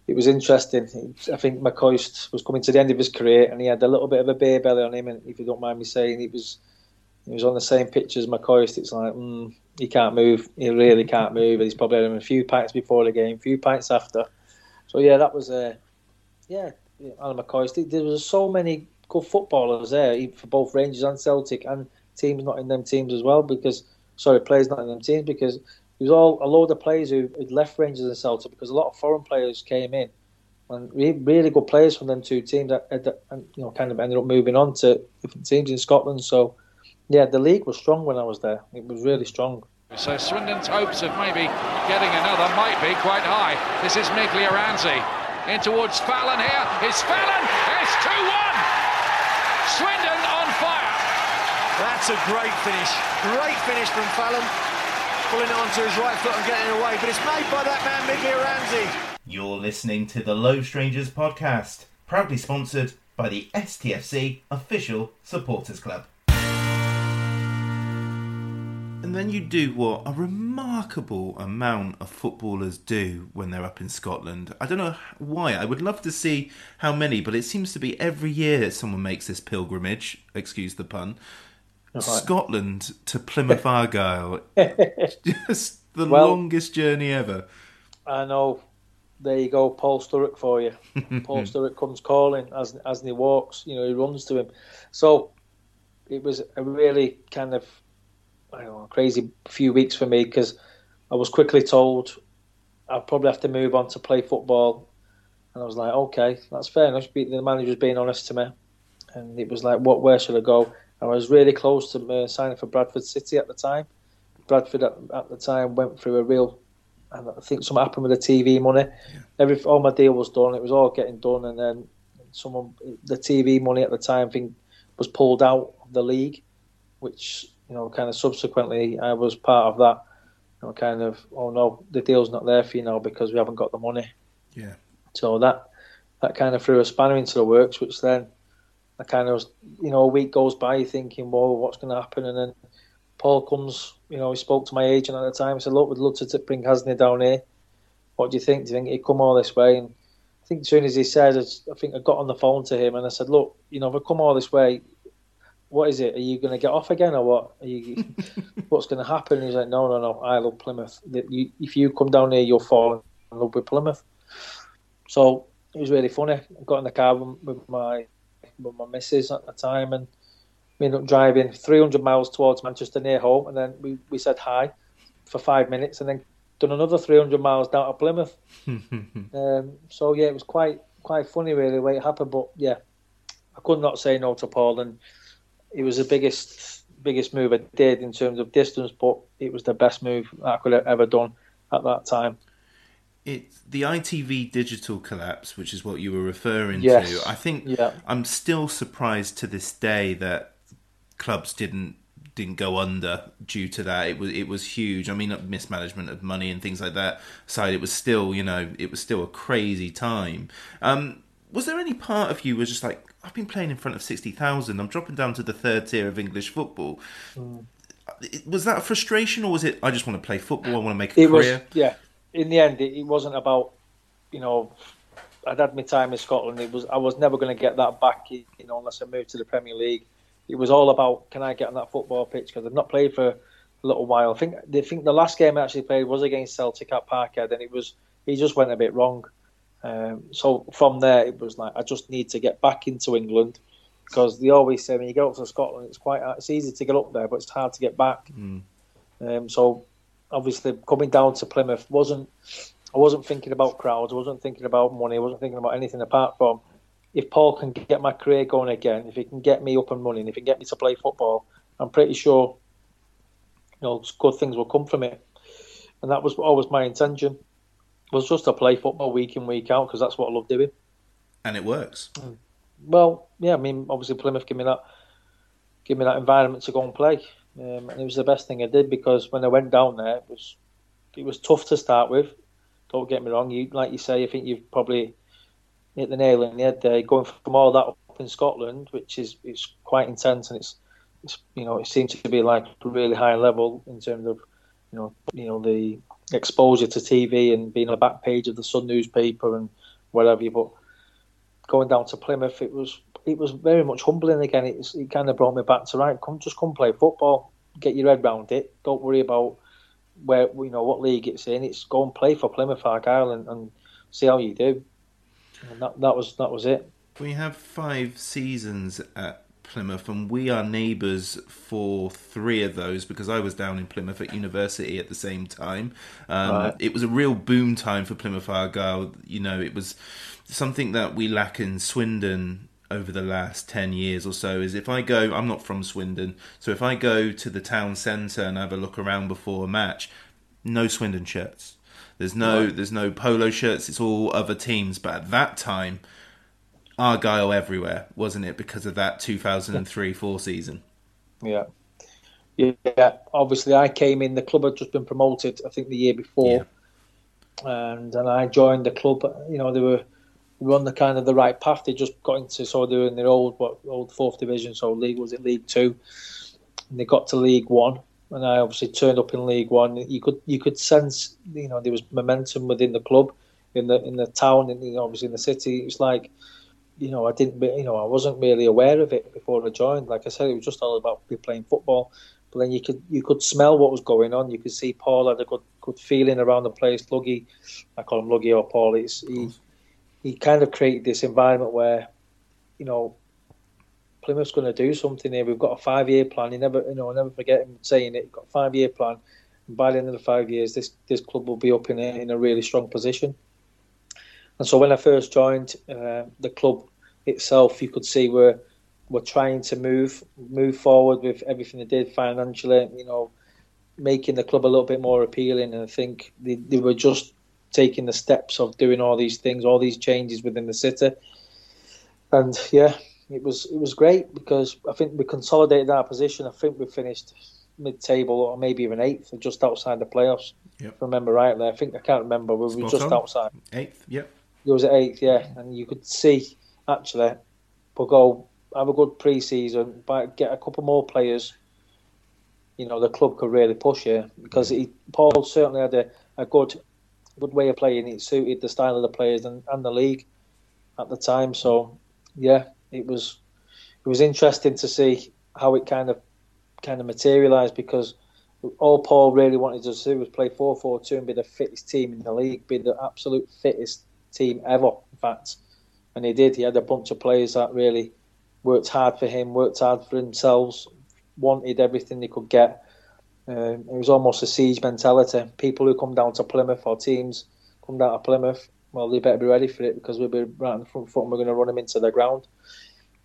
it was interesting. I think McCoist was coming to the end of his career, and he had a little bit of a beer belly on him. And if you don't mind me saying, he was he was on the same pitch as McCoist. It's like mm, he can't move. He really can't move. And he's probably had him a few pints before the game, a few pints after. So yeah, that was a uh, yeah, Alan McCoist. There was so many good footballers there for both Rangers and Celtic, and teams not in them teams as well. Because sorry, players not in them teams because it was all a load of players who had left Rangers and Celtic because a lot of foreign players came in, and really good players from them two teams that, that you know kind of ended up moving on to different teams in Scotland. So, yeah, the league was strong when I was there. It was really strong. So Swindon's hopes of maybe getting another might be quite high. This is Miglioranzi in towards Fallon here. It's Fallon. It's two one. Swindon on fire. That's a great finish. Great finish from Fallon pulling it onto his right foot and getting away, but it's made by that man Miglioranzi. You're listening to the Low Strangers podcast, proudly sponsored by the STFC official supporters club. And then you do what a remarkable amount of footballers do when they're up in Scotland. I don't know why. I would love to see how many, but it seems to be every year someone makes this pilgrimage, excuse the pun, Right. Scotland to Plymouth Argyle. Just the well, longest journey ever. I know. There you go, Paul Sturrock for you. Paul Sturrock comes calling as as he walks. You know, he runs to him. So it was a really kind of I don't know, crazy few weeks for me because I was quickly told I'd probably have to move on to play football, and I was like, okay, that's fair enough. The manager was being honest to me, and it was like, what? Where should I go? I was really close to uh, signing for Bradford City at the time. Bradford at, at, the time went through a real, and I think something happened with the TV money. Yeah. Every all my deal was done. It was all getting done, and then someone the TV money at the time thing was pulled out of the league, which you know kind of subsequently I was part of that. You know, kind of oh no, the deal's not there for you now because we haven't got the money. Yeah. So that that kind of threw a spanner into the works, which then I kind of, was, you know, a week goes by thinking, well, what's going to happen? And then Paul comes, you know, he spoke to my agent at the time. He said, look, we'd love to bring Hasney down here. What do you think? Do you think he'd come all this way? And I think as soon as he said, I think I got on the phone to him and I said, look, you know, if I come all this way, what is it? Are you going to get off again or what? Are you, what's going to happen? And he's like, no, no, no, I love Plymouth. If you come down here, you'll fall in love with Plymouth. So it was really funny. I got in the car with my with my missus at the time, and we ended up driving 300 miles towards Manchester near home, and then we, we said hi for five minutes, and then done another 300 miles down to Plymouth. um, so yeah, it was quite quite funny really the way it happened, but yeah, I could not say no to Paul, and it was the biggest biggest move I did in terms of distance, but it was the best move I could have ever done at that time. It's the ITV digital collapse, which is what you were referring Yes. to. I think Yeah. I'm still surprised to this day that clubs didn't didn't go under due to that. It was it was huge. I mean, mismanagement of money and things like that aside, it was still you know it was still a crazy time. Um, was there any part of you was just like I've been playing in front of sixty thousand. I'm dropping down to the third tier of English football. Mm. Was that a frustration, or was it I just want to play football? I want to make a it was career. yeah. In the end, it, it wasn't about you know. I'd had my time in Scotland. It was I was never going to get that back, you know, unless I moved to the Premier League. It was all about can I get on that football pitch because I've not played for a little while. I think I think the last game I actually played was against Celtic at Parkhead, and it was he just went a bit wrong. Um, so from there, it was like I just need to get back into England because they always say when you go up to Scotland, it's quite it's easy to get up there, but it's hard to get back. Um, so obviously coming down to Plymouth wasn't I wasn't thinking about crowds, I wasn't thinking about money, I wasn't thinking about anything apart from if Paul can get my career going again, if he can get me up and running, if he can get me to play football, I'm pretty sure you know good things will come from it. And that was always my intention was just to play football week in week out because that's what I love doing. and it works. Well, yeah, I mean, obviously Plymouth gave me that, gave me that environment to go and play, um, and it was the best thing I did because when I went down there, it was, it was tough to start with. Don't get me wrong, you like you say, I think you've probably hit the nail on the head there. Going from all that up in Scotland, which is it's quite intense, and it's, it's you know it seems to be like really high level in terms of you know you know the exposure to TV and being on the back page of the Sun newspaper and whatever. But going down to Plymouth, it was it was very much humbling again. It's, it kind of brought me back to right. Come, just come play football. Get your head round it. Don't worry about where you know what league it's in. It's go and play for Plymouth Argyle and, and see how you do. And that that was that was it. We have five seasons at Plymouth, and we are neighbours for three of those because I was down in Plymouth at university at the same time. Um, Right. It was a real boom time for Plymouth Argyle. You know, it was something that we lack in Swindon over the last 10 years or so is if I go I'm not from Swindon so if I go to the town centre and have a look around before a match no Swindon shirts there's no there's no polo shirts it's all other teams but at that time Argyle everywhere, wasn't it? Because of that 2003 4 season. Yeah. Yeah, obviously I came in. The club had just been promoted, I think, the year before, and and I joined the club. You know, they were they were on the kind of the right path. They just got into so they were in their old what old fourth division, so league was it League Two, and they got to League One, and I obviously turned up in League One. You could you could sense you know there was momentum within the club, in the in the town, and you know, obviously in the city. It's like you know, I didn't, you know, I wasn't really aware of it before I joined. Like I said, it was just all about me playing football. But then you could you could smell what was going on. You could see Paul had a good good feeling around the place. Luggy, I call him Luggy or Paul. It's, he he kind of created this environment where, you know, Plymouth's going to do something here. We've got a five year plan. You never, you know, I never forget him saying it. We've got a five year plan. And by the end of the five years, this this club will be up in a, in a really strong position. And so when I first joined uh, the club itself, you could see we're we're trying to move move forward with everything they did financially. You know, making the club a little bit more appealing. And I think they, they were just taking the steps of doing all these things, all these changes within the city. And yeah, it was it was great because I think we consolidated our position. I think we finished mid-table or maybe even eighth, or just outside the playoffs. Yep. If I remember rightly. I think I can't remember. We were Spot just on. outside. Eighth, yep. It was at eighth, yeah, and you could see actually we'll go have a good pre-season, get a couple more players. You know, the club could really push here because he, Paul certainly had a, a good good way of playing. It suited the style of the players and, and the league at the time. So yeah, it was it was interesting to see how it kind of kind of materialised because all Paul really wanted to do was play 4-4-2 and be the fittest team in the league, be the absolute fittest team ever. In fact, and he did. He had a bunch of players that really worked hard for him, worked hard for themselves, wanted everything they could get. Um, it was almost a siege mentality. People who come down to Plymouth or teams come down to Plymouth, well, they better be ready for it because we'll be right on the front foot and we're going to run them into the ground.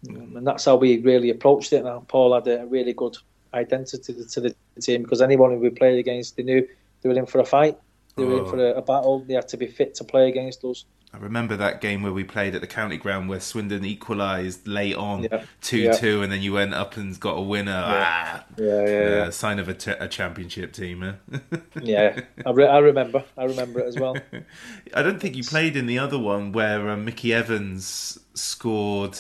Um, and that's how we really approached it. Now, Paul had a really good identity to the team because anyone who we played against, they knew they were in for a fight, they were in Oh. for a, a battle. They had to be fit to play against us. I remember that game where we played at the county ground where Swindon equalised late on Yeah. 2 2, and then you went up and got a winner. Ah, Yeah, yeah, yeah. sign of a, t- a championship team, eh? Yeah, I, re- I remember. I remember it as well. I don't think you played in the other one where um, Mickey Evans scored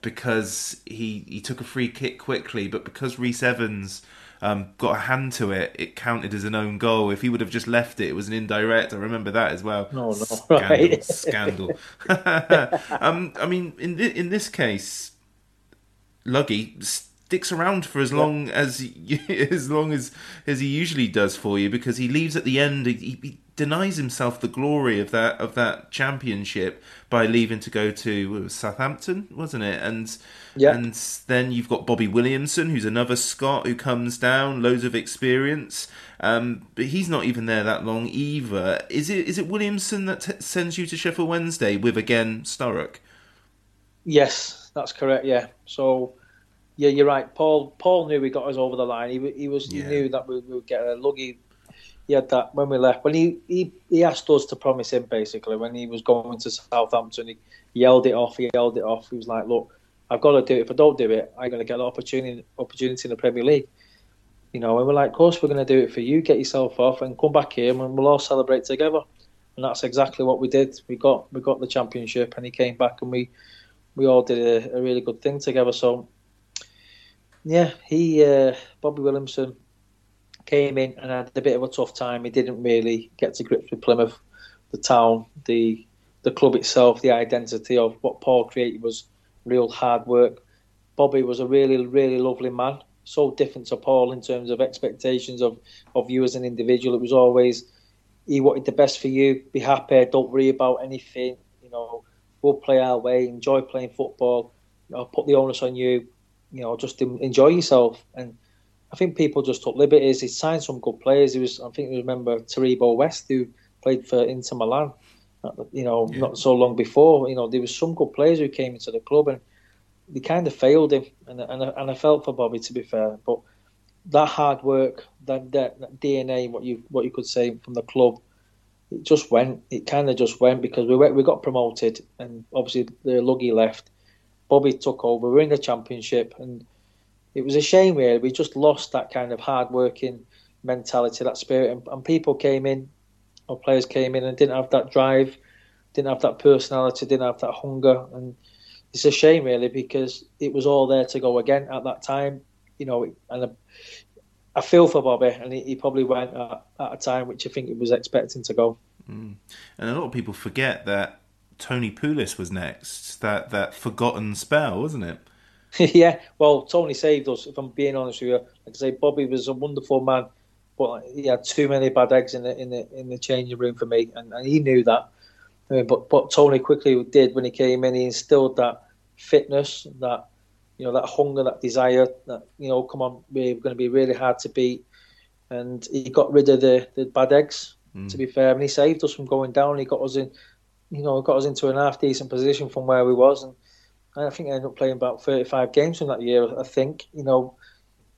because he, he took a free kick quickly, but because Rhys Evans um, got a hand to it, it counted as an own goal. If he would have just left it, it was an indirect. I remember that as well. No, no, scandal, right. scandal. um, I mean, in thi- in this case, Luggy sticks around for as long as he, as long as as he usually does for you because he leaves at the end. He, he denies himself the glory of that of that championship by leaving to go to was Southampton, wasn't it? And Yeah. and then you've got Bobby Williamson, who's another Scot who comes down, loads of experience. Um, but he's not even there that long either. Is it? Is it Williamson that t- sends you to Sheffield Wednesday with again Sturrock? Yes, that's correct. Yeah. So, yeah, you're right. Paul Paul knew we got us over the line. He, he was Yeah. he knew that we, we would get a luggy. He had that when we left. When he, he, he asked us to promise him basically when he was going to Southampton, he yelled it off. He yelled it off. He was like, "Look, I've got to do it. If I don't do it, I'm going to get an opportunity opportunity in the Premier League." You know, and we're like, "Of course, we're going to do it for you. Get yourself off and come back here, and we'll all celebrate together." And that's exactly what we did. We got we got the championship, and he came back, and we we all did a, a really good thing together. So, yeah, he uh, Bobby Williamson came in and had a bit of a tough time. He didn't really get to grips with Plymouth, the town, the the club itself, the identity of what Paul created was real hard work. Bobby was a really, really lovely man. So different to Paul in terms of expectations of, of you as an individual. It was always he wanted the best for you. Be happy. Don't worry about anything. You know, we'll play our way. Enjoy playing football. You know, put the onus on you. You know, just enjoy yourself. And I think people just took liberties. He signed some good players. He was, I think, you remember Taribo West who played for Inter Milan. Uh, you know, not so long before. You know, there was some good players who came into the club and they kind of failed him. And and I- and I felt for Bobby to be fair, but that hard work, that, that, that DNA, what you what you could say from the club, it just went. It kind of just went because we went, we got promoted, and obviously the Luggy left. Bobby took over. We were in the championship, and it was a shame. Really, we just lost that kind of hard working mentality, that spirit, and, and people came in, or players came in and didn't have that drive, didn't have that personality, didn't have that hunger, and it's a shame really because it was all there to go again at that time. You know, and I, feel for Bobby, and he, he probably went at, at a time which I think he was expecting to go. Mm. And a lot of people forget that Tony Pulis was next. That that forgotten spell, wasn't it? yeah, well, Tony saved us. If I'm being honest with you, like I say, Bobby was a wonderful man, but he had too many bad eggs in the in the in the changing room for me, and, and he knew that. Uh, but but Tony quickly did when he came in. He instilled that fitness, that you know, that hunger, that desire. That you know, come on, we're going to be really hard to beat, and he got rid of the the bad eggs. To be fair, and he saved us from going down. He got us in, you know, got us into an half decent position from where we was, and I think I ended up playing about 35 games from that year. I think you know,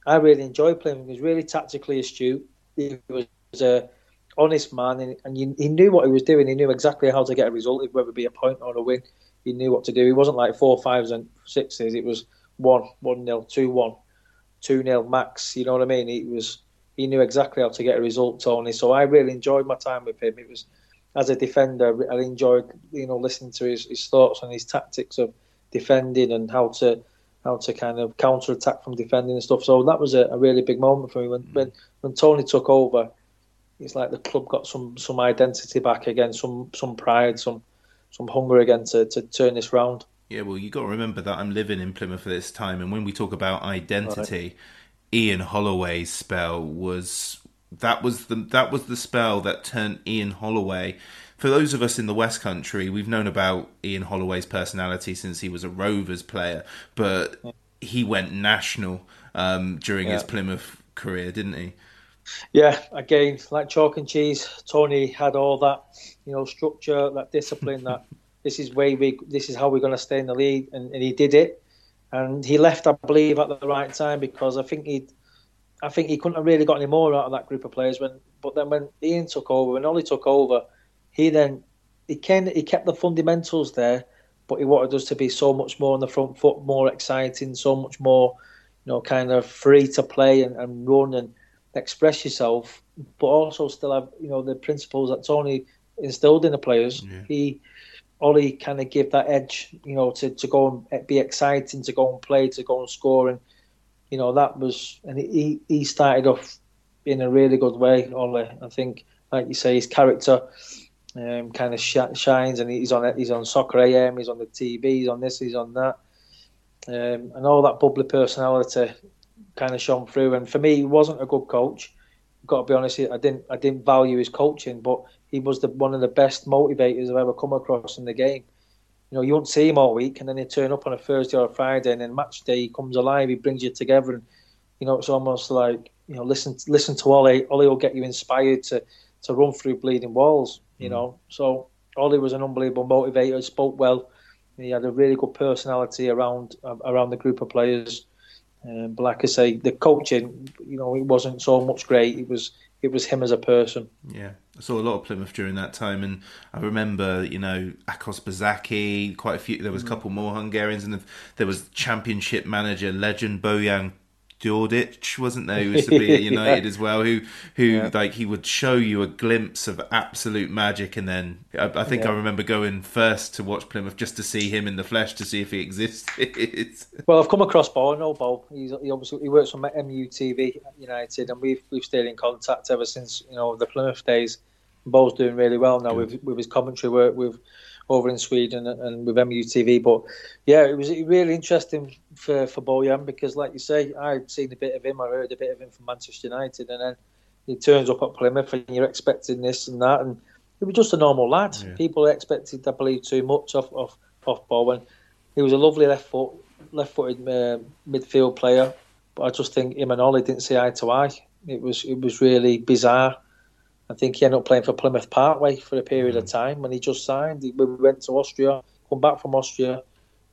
I really enjoyed playing. He was really tactically astute. He was a honest man, and, and he knew what he was doing. He knew exactly how to get a result, whether it be a point or a win. He knew what to do. He wasn't like four fives and sixes. It was one, one nil, two one, two nil max. You know what I mean? He was he knew exactly how to get a result, Tony. So I really enjoyed my time with him. It was as a defender, I enjoyed you know listening to his, his thoughts and his tactics of defending and how to how to kind of counter attack from defending and stuff. So that was a, a really big moment for me when, when when Tony took over. It's like the club got some some identity back again, some some pride, some some hunger again to, to turn this round. Yeah, well, you got to remember that I'm living in Plymouth at this time, and when we talk about identity, Ian Holloway's spell was that was the that was the spell that turned Ian Holloway for those of us in the West Country, we've known about Ian Holloway's personality since he was a Rovers player, but he went national um, during Yeah. his Plymouth career, didn't he? Yeah, again, like chalk and cheese. Tony had all that, you know, structure, that discipline. that this is way we, this is how we're going to stay in the league, and, and he did it. And he left, I believe, at the right time because I think he, I think he couldn't have really got any more out of that group of players. When, but then when Ian took over, when Ollie took over, he then he can he kept the fundamentals there, but he wanted us to be so much more on the front foot, more exciting, so much more, you know, kind of free to play and, and run and express yourself, but also still have you know the principles that Tony instilled in the players. He Ollie kind of gave that edge, you know, to, to go and be exciting, to go and play, to go and score, and you know that was and he he started off in a really good way. Ollie, I think, like you say, his character um, kind of sh- shines, and he's on he's on Soccer AM, he's on the TV, he's on this, he's on that, um, and all that bubbly personality kind of shone through. And for me, he wasn't a good coach. I've Got to be honest, I didn't I didn't value his coaching, but he was the one of the best motivators I've ever come across in the game. You know, you won't see him all week, and then he turn up on a Thursday or a Friday, and then match day he comes alive. He brings you together, and you know it's almost like you know listen listen to Ollie. Ollie will get you inspired to to run through bleeding walls. You hmm. know, so Ollie was an unbelievable motivator. Spoke well. He had a really good personality around uh, around the group of players. Um, but like I say, the coaching, you know, it wasn't so much great. It was it was him as a person. Yeah, I saw a lot of Plymouth during that time, and I remember, you know, Akos Buzsaky, quite a few. There was a hmm. couple more Hungarians, and there was Championship manager legend Bojan Djordjic, wasn't there? Who used to be at United Yeah. as well. Who, who Yeah. like he would show you a glimpse of absolute magic, and then I, I think I remember going first to watch Plymouth just to see him in the flesh to see if he existed. Well, I've come across Bo. I know Bo. He's he obviously he works on MUTV at United, and we've we've stayed in contact ever since you know the Plymouth days. Bo's doing really well now with with his commentary work with over in Sweden and, with MUTV. But yeah, it was really interesting for for Bojan because, like you say, I'd seen a bit of him. I heard a bit of him from Manchester United, and then he turns up at Plymouth, and you're expecting this and that, and he was just a normal lad. People expected, I believe, too much off off off Bo, and he was a lovely left foot left-footed uh, midfield player, but I just think him and Ollie didn't see eye to eye. It was it was really bizarre. I think he ended up playing for Plymouth Parkway for a period of time when he just signed. He, we went to Austria, come back from Austria.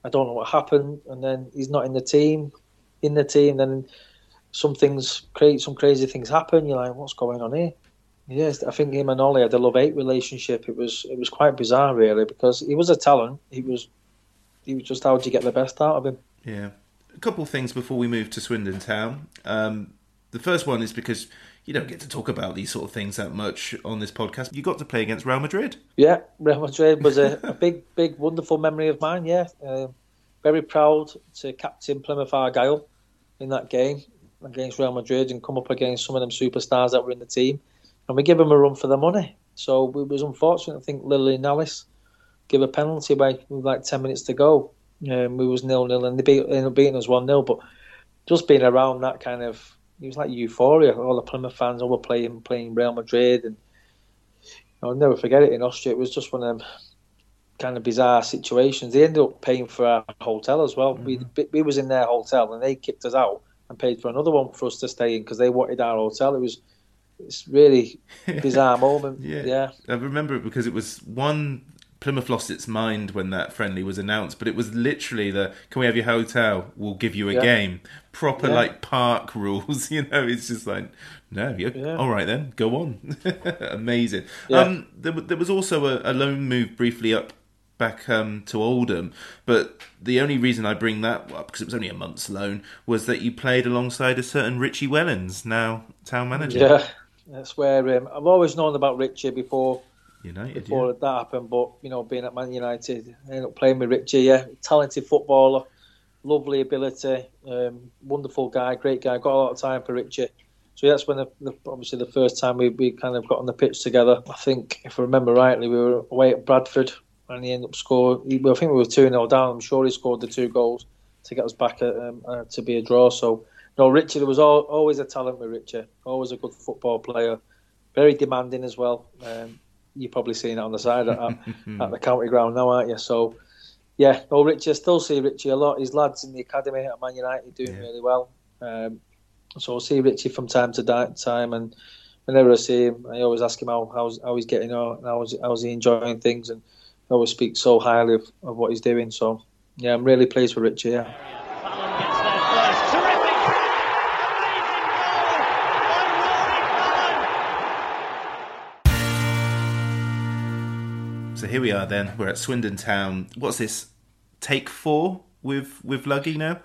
I don't know what happened, and then he's not in the team. In the team, then some things create some crazy things happen. You're like, what's going on here? Yes, I think him and Ollie had a love-hate relationship. It was it was quite bizarre, really, because he was a talent. He was he was just how do you get the best out of him? Yeah. A couple of things before we move to Swindon Town. Um, the first one is because you don't get to talk about these sort of things that much on this podcast. You got to play against Real Madrid. Yeah, Real Madrid was a, a big, big, wonderful memory of mine. Yeah, um, very proud to captain Plymouth Argyle in that game against Real Madrid and come up against some of them superstars that were in the team, and we give them a run for their money. So it was unfortunate. I think Lily Nalis gave a penalty away with like ten minutes to go. Um, we was nil nil, and they beat, ended up beating us one 0 But just being around that kind of, it was like euphoria. All the Plymouth fans all were playing playing Real Madrid, and I'll never forget it in Austria. It was just one of them kind of bizarre situations. They ended up paying for our hotel as well. We mm-hmm. we was in their hotel, and they kicked us out and paid for another one for us to stay in because they wanted our hotel. It was it's really bizarre moment. Yeah. yeah. I remember it because it was one. Plymouth lost its mind when that friendly was announced, but it was literally the "Can we have your hotel? We'll give you a Yeah. game." Proper Yeah. like park rules, you know. It's just like, no, Yeah. all right then, go on. Amazing. Um, there, there was also a, a loan move briefly up back um, to Oldham, but the only reason I bring that up because it was only a month's loan was that you played alongside a certain Richie Wellens, now town manager. Yeah, that's where um, I've always known about Richie before United. before yeah. that happened. But you know, being at Man United, ended up playing with Richie. Yeah, talented footballer, lovely ability, um, wonderful guy, great guy. Got a lot of time for Richie. So that's when the, the, obviously the first time we, we kind of got on the pitch together. I think if I remember rightly, we were away at Bradford, and he ended up scoring. I think we were two 0 down. I'm sure he scored the two goals to get us back at, um, uh, to be a draw. So no, Richie, there was al always a talent with Richie. Always a good football player, very demanding as well. Um, you're probably seeing it on the side at, at the county ground now, aren't you? So, yeah, no, Richie, I still see Richie a lot. His lads in the academy at Man United doing Yeah. really well. Um, so I see Richie from time to time, and whenever I see him, I always ask him how how's, how he's getting on, how's, how's he enjoying things, and I always speak so highly of, of what he's doing. So, yeah, I'm really pleased with Richie. Yeah. So here we are then. We're at Swindon Town. What's this? Take four with with Luggy now. I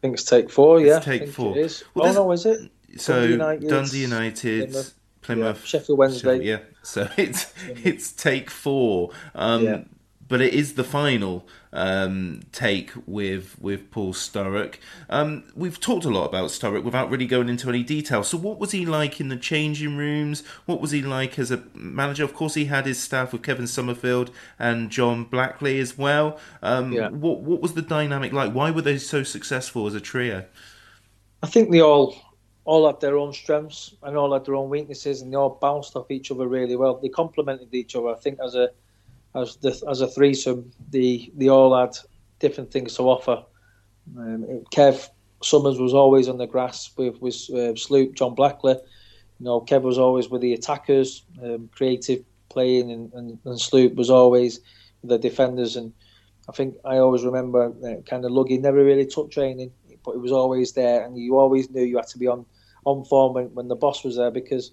think it's take four. It's yeah, take I think four. It is. Well, oh no, is it? So Dundee United, Dundee United, Plymouth. Plymouth, Yeah, Sheffield Wednesday. Yeah. So it's it's take four. Um, Yeah. But it is the final um, take with with Paul Sturrock. Um, we've talked a lot about Sturrock without really going into any detail. So, what was he like in the changing rooms? What was he like as a manager? Of course, he had his staff with Kevin Summerfield and John Blackley as well. Um, Yeah. What what was the dynamic like? Why were they so successful as a trio? I think they all all had their own strengths and all had their own weaknesses, and they all bounced off each other really well. They complemented each other. I think as a as the, as a threesome, they they all had different things to offer. Um, Kev Summers was always on the grass with with uh, Sloop, John Blackley. You know, Kev was always with the attackers, um, creative playing, and, and, and Sloop was always the defenders. And I think I always remember uh, kind of Luggy never really took training, but it was always there, and you always knew you had to be on on form when, when the boss was there because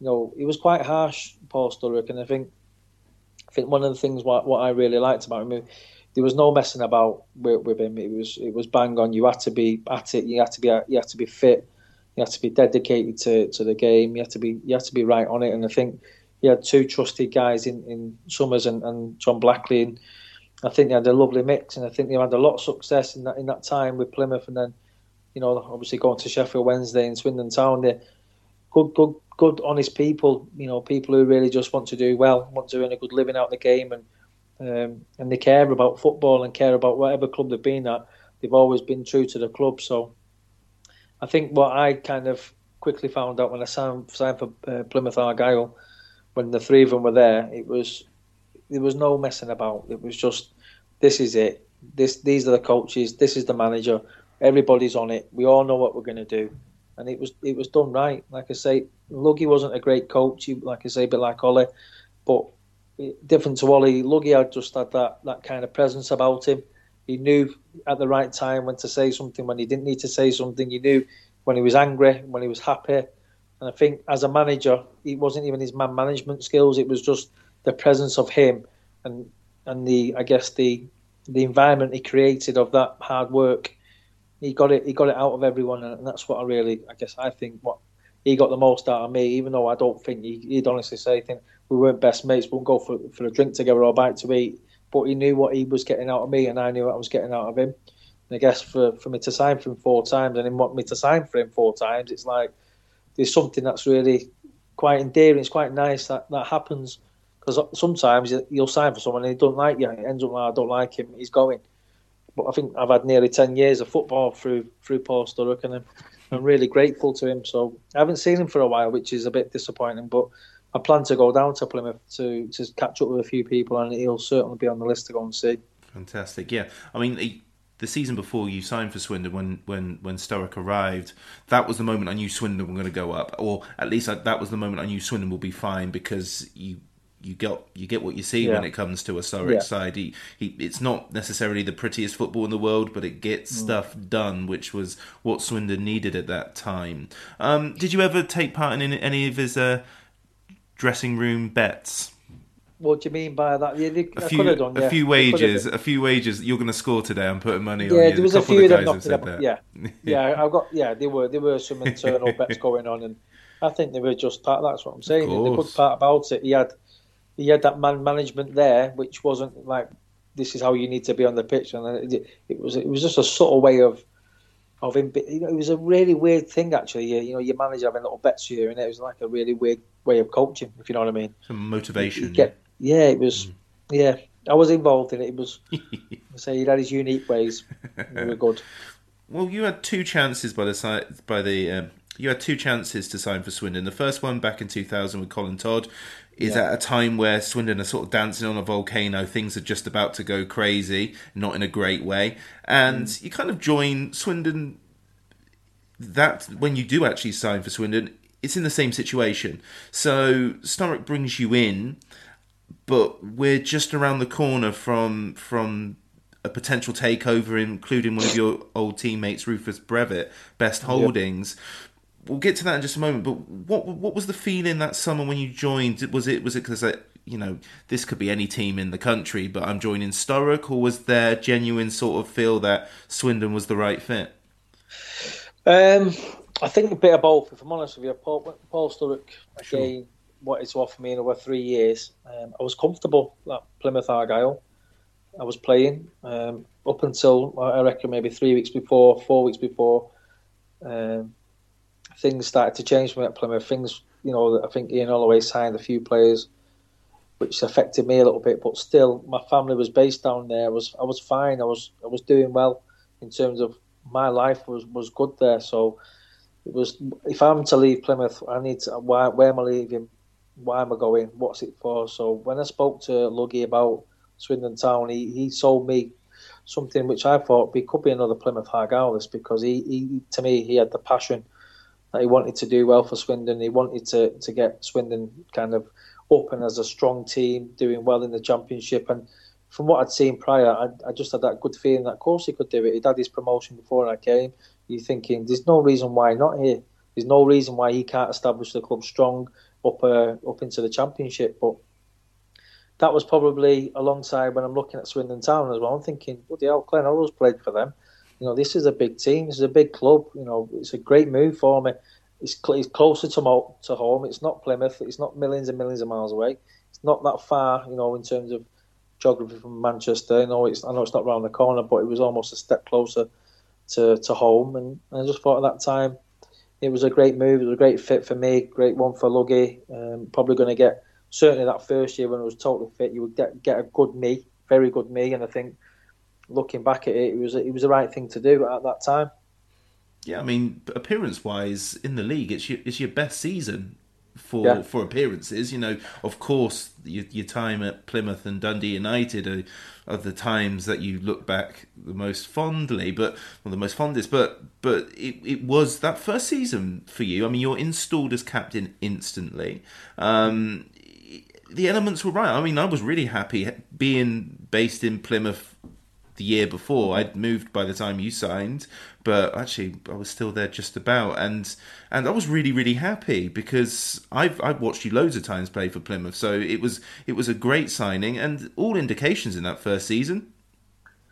you know he was quite harsh, Paul Sturrock, and I think think one of the things what, what I really liked about him, there was no messing about with, with him. It was it was bang on. You had to be at it. You had to be you had to be fit. You had to be dedicated to, to the game. You had to be you had to be right on it. And I think he had two trusted guys in, in Summers and, and John Blackley. And I think they had a lovely mix. And I think they had a lot of success in that in that time with Plymouth. And then you know obviously going to Sheffield Wednesday and Swindon Town. They good good good honest people. You know people who really just want to do well, want to earn a good living out of the game and um, and they care about football and care about whatever club they've been at. They've always been true to the club. So I think what I kind of quickly found out when I signed, signed for uh, Plymouth Argyle, when the three of them were there, it was there was no messing about. It was just this is it. This these are the coaches. This is the manager. Everybody's on it. We all know what we're going to do, and it was it was done right. Like I say, Luggy wasn't a great coach. Like I say, a bit like Ollie, but different to Ollie, Luggy had just had that, that kind of presence about him. He knew at the right time when to say something, when he didn't need to say something. He knew when he was angry, when he was happy. And I think as a manager, it wasn't even his man management skills. It was just the presence of him and and the I guess the the environment he created of that hard work. He got it. He got it out of everyone, and that's what I really, I guess, I think what he got the most out of me. Even though I don't think he, he'd honestly say, "think we weren't best mates, we'll go for for a drink together or a bite to eat." But he knew what he was getting out of me, and I knew what I was getting out of him. And I guess for, for me to sign for him four times and him want me to sign for him four times, it's like there's something that's really quite endearing. It's quite nice that that happens because sometimes you- you'll sign for someone and he don't like you. It ends up like I don't like him. He's going. But I think I've had nearly ten years of football through through Paul Sturrock, and I'm, I'm really grateful to him. So I haven't seen him for a while, which is a bit disappointing. But I plan to go down to Plymouth to to catch up with a few people, and he'll certainly be on the list to go and see. Fantastic, yeah. I mean, the- the season before you signed for Swindon, when when when Sturrock arrived, that was the moment I knew Swindon were going to go up, or at least uh, that was the moment I knew Swindon will be fine because you you get you get what you see when it comes to a Sturrock Yeah. side. He, he it's not necessarily the prettiest football in the world, but it gets Mm. stuff done, which was what Swindon needed at that time. Um, did you ever take part in any of his uh, dressing room bets? What do you mean by that? Yeah, they, A I few, done. a few I wages, a few wages. You're going to score today. I'm putting money on Yeah, there was a couple few of them knocking that. Yeah, yeah, I've got. Yeah, there were there were some internal bets going on, and I think they were just part. That's what I'm saying. The good part about it, he had he had that man management there, which wasn't like this is how you need to be on the pitch, and it, it was it was just a subtle way of of him. You know, it was a really weird thing actually. You, you know, your manager having little bets here, and it was like a really weird way of coaching, if you know what I mean. Some motivation. Get- yeah, it was. Mm. Yeah, I was involved in it. It was. Say he had his unique ways. They were good. Well, you had two chances by the side by the um, you had two chances to sign for Swindon. The first one back in 2000 with Colin Todd is Yeah. at a time where Swindon are sort of dancing on a volcano. Things are just about to go crazy, not in a great way. And Mm. you kind of join Swindon that when you do actually sign for Swindon, it's in the same situation. So Sturrock brings you in, but we're just around the corner from from a potential takeover, including one of your old teammates, Rufus Brevett, Best Holdings. We'll get to that in just a moment. But what what was the feeling that summer when you joined? Was it was it because you know this could be any team in the country, but I'm joining Sturrock, or was there a genuine sort of feel that Swindon was the right fit? Um, I think a bit of both. If I'm honest with you, Paul, Paul Sturrock again wanted to offer me in over three years. Um, I was comfortable at Plymouth Argyle. I was playing um, up until I reckon maybe three weeks before, four weeks before. Um, things started to change for me at Plymouth. Things, you know, I think Ian Holloway signed a few players, which affected me a little bit. But still, my family was based down there. I was I was fine. I was I was doing well in terms of my life was, was good there. So it was if I'm to leave Plymouth, I need to. Why? Where am I leaving? Why am I going? What's it for? So when I spoke to Luggy about Swindon Town, he, he sold me something which I thought be, could be another Plymouth Argyle because he, he to me he had the passion that he wanted to do well for Swindon. He wanted to, to get Swindon kind of up and as a strong team, doing well in the championship. And from what I'd seen prior, I, I just had that good feeling that, of course, he could do it. He'd had his promotion before I came. You're thinking, there's no reason why not here. There's no reason why he can't establish the club strong up uh, up into the championship. But that was probably alongside when I'm looking at Swindon Town as well. I'm thinking, bloody hell, Glenn Hoddle's played for them. You know, this is a big team. This is a big club. You know, it's a great move for me. It's, cl- it's closer to, to home. It's not Plymouth. It's not millions and millions of miles away. It's not that far, you know, in terms of geography from Manchester. I know it's I know it's not round the corner, but it was almost a step closer to, to home. And I just thought at that time it was a great move. It was a great fit for me. Great one for Luggy. Um, probably going to get certainly that first year when I was totally fit, you would get get a good me, very good me. And I think looking back at it, it was it was the right thing to do at that time. Yeah, I mean, appearance wise in the league, it's your it's your best season for Yeah. for appearances. You know, of course, your, your time at Plymouth and Dundee United are, are the times that you look back the most fondly, but well, the most fondest. But but it, it was that first season for you. I mean, you're installed as captain instantly. Um, the elements were right. I mean, I was really happy being based in Plymouth the year before. I'd moved by the time you signed, but actually I was still there just about, and and I was really really happy because I've I've watched you loads of times play for Plymouth, so it was it was a great signing, and all indications in that first season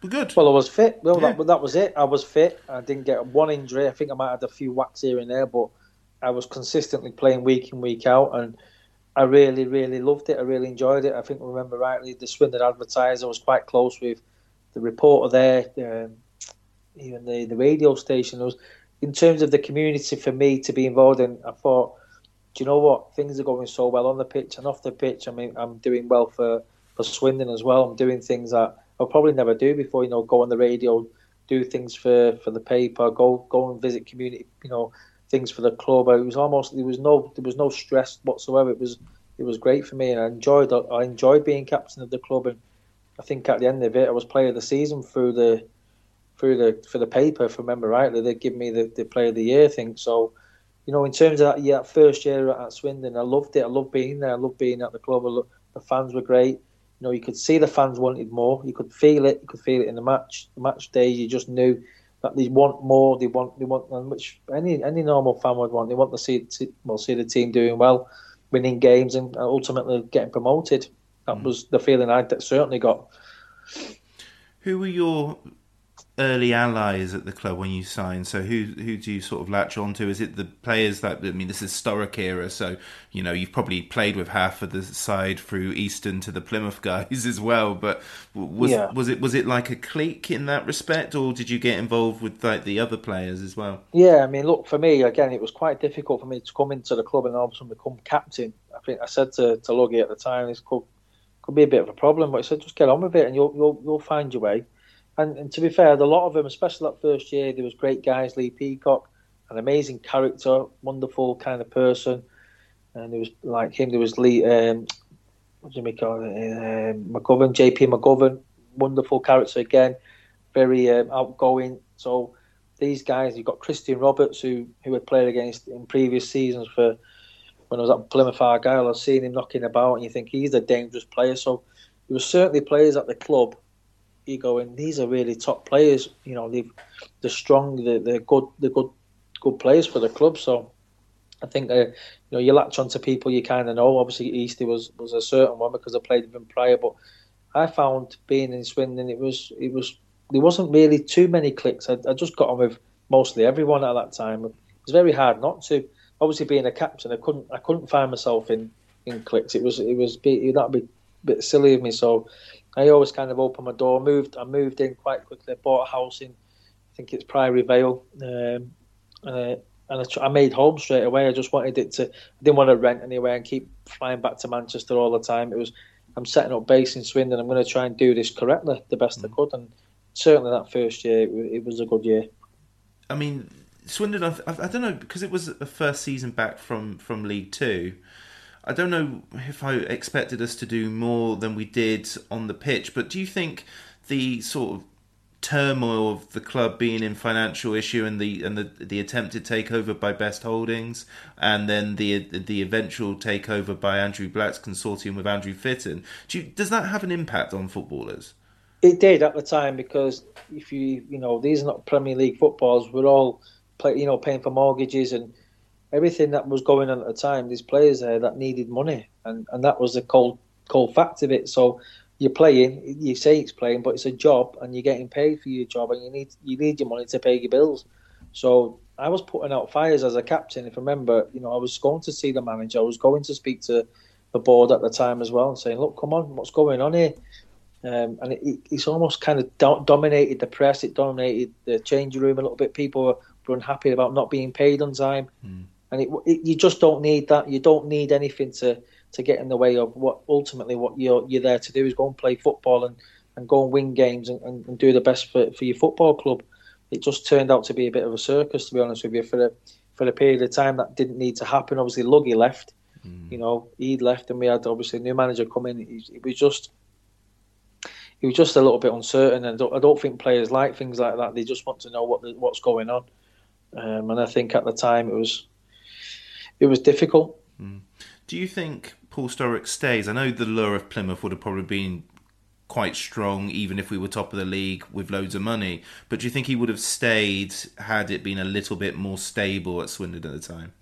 were good. Well, I was fit. Well, Yeah. that, that was it. I was fit. I didn't get one injury. I think I might have had a few whacks here and there, but I was consistently playing week in, week out, and I really, really loved it. I really enjoyed it. I think, I remember rightly, the Swindon Advertiser was quite close with the reporter there, um, even the, the radio station. Was, in terms of the community for me to be involved in, I thought, do you know what? Things are going so well on the pitch and off the pitch. I mean, I'm doing well for, for Swindon as well. I'm doing things that I'll probably never do before. You know, go on the radio, do things for, for the paper, go go and visit community. You know, things for the club. It was almost there was no there was no stress whatsoever. It was it was great for me, and I enjoyed I enjoyed being captain of the club. And I think at the end of it, I was player of the season through the through the for the paper. If I remember rightly, they give me the, the player of the year thing. So you know, in terms of that, yeah, first year at Swindon, I loved it. I loved being there. I loved being at the club. I lo- the fans were great. You know, you could see the fans wanted more. You could feel it. You could feel it in the match. The match days, you just knew that they want more. They want, they want, and which any any normal fan would want. They want to see, see well, see the team doing well, winning games, and ultimately getting promoted. That was the feeling I certainly got. Who were your early allies at the club when you signed? So who who do you sort of latch on to? Is it the players that I mean this is Sturrock era, so you know you've probably played with half of the side through Easton to the Plymouth guys as well. But was Yeah. was it was it like a clique in that respect, or did you get involved with like the other players as well? Yeah, I mean, look for me again. It was quite difficult for me to come into the club and all of a sudden become captain. I think I said to to Luggy at the time, this could could be a bit of a problem, but he said just get on with it and you'll you'll you'll find your way. And, and to be fair, a lot of them, especially that first year, there was great guys. Lee Peacock, an amazing character, wonderful kind of person. And there was like him, there was Lee, um, what do call it? Um, McGovern, JP McGovern, wonderful character again, very um, outgoing. So these guys, you've got Christian Roberts, who who had played against in previous seasons for when I was at Plymouth Argyle. I've seen him knocking about, and you think he's a dangerous player. So there were certainly players at the club. You go, and these are really top players. You know, they've they're strong, they're, they're good, they're good, good players for the club. So I think uh, you know you latch onto people you kind of know. Obviously, Eastie was was a certain one because I played with him prior, but I found being in Swindon, it was it was there wasn't really too many clicks. I, I just got on with mostly everyone at that time. It was very hard not to. Obviously, being a captain, I couldn't I couldn't find myself in, in clicks. It was it was that'd be a bit silly of me. So I always kind of opened my door. Moved I moved in quite quickly. I bought a house in I think it's Priory Vale. Um, uh, and I, I, made home straight away. I just wanted it to. I didn't want to rent anywhere and keep flying back to Manchester all the time. It was. I'm setting up base in Swindon. I'm going to try and do this correctly, the best mm. I could, and certainly that first year, it, it was a good year. I mean, Swindon. I, I, don't know because it was the first season back from from League Two. I don't know if I expected us to do more than we did on the pitch, but do you think the sort of turmoil of the club being in financial issue and the and the the attempted takeover by Best Holdings and then the the eventual takeover by Andrew Black's consortium with Andrew Fitton. Do you, does that have an impact on footballers? It did at the time because if you you know these are not Premier League footballs. We're all play, you know paying for mortgages and everything that was going on at the time. These players there that needed money and and that was the cold cold fact of it. So you're playing. You say it's playing, but it's a job, and you're getting paid for your job, and you need you need your money to pay your bills. So I was putting out fires as a captain. If I remember, you know, I was going to see the manager. I was going to speak to the board at the time as well, and saying, "Look, come on, what's going on here?" Um, and it, it's almost kind of do- dominated the press. It dominated the changing room a little bit. People were unhappy about not being paid on time, mm. and it, it, you just don't need that. You don't need anything to to get in the way of what ultimately what you're you're there to do is go and play football and, and go and win games and, and, and do the best for, for your football club. It just turned out to be a bit of a circus, to be honest with you, for the for a period of time that didn't need to happen. Obviously, Luggy left, mm. you know, he'd left, and we had obviously a new manager come in. It, was just he was just a little bit uncertain, and I don't, I don't, think players like things like that. They just want to know what the, what's going on, um, and I think at the time it was it was difficult. Mm. Do you think Paul Sturrock stays? I know the lure of Plymouth would have probably been quite strong, even if we were top of the league with loads of money. But do you think he would have stayed had it been a little bit more stable at Swindon at the time?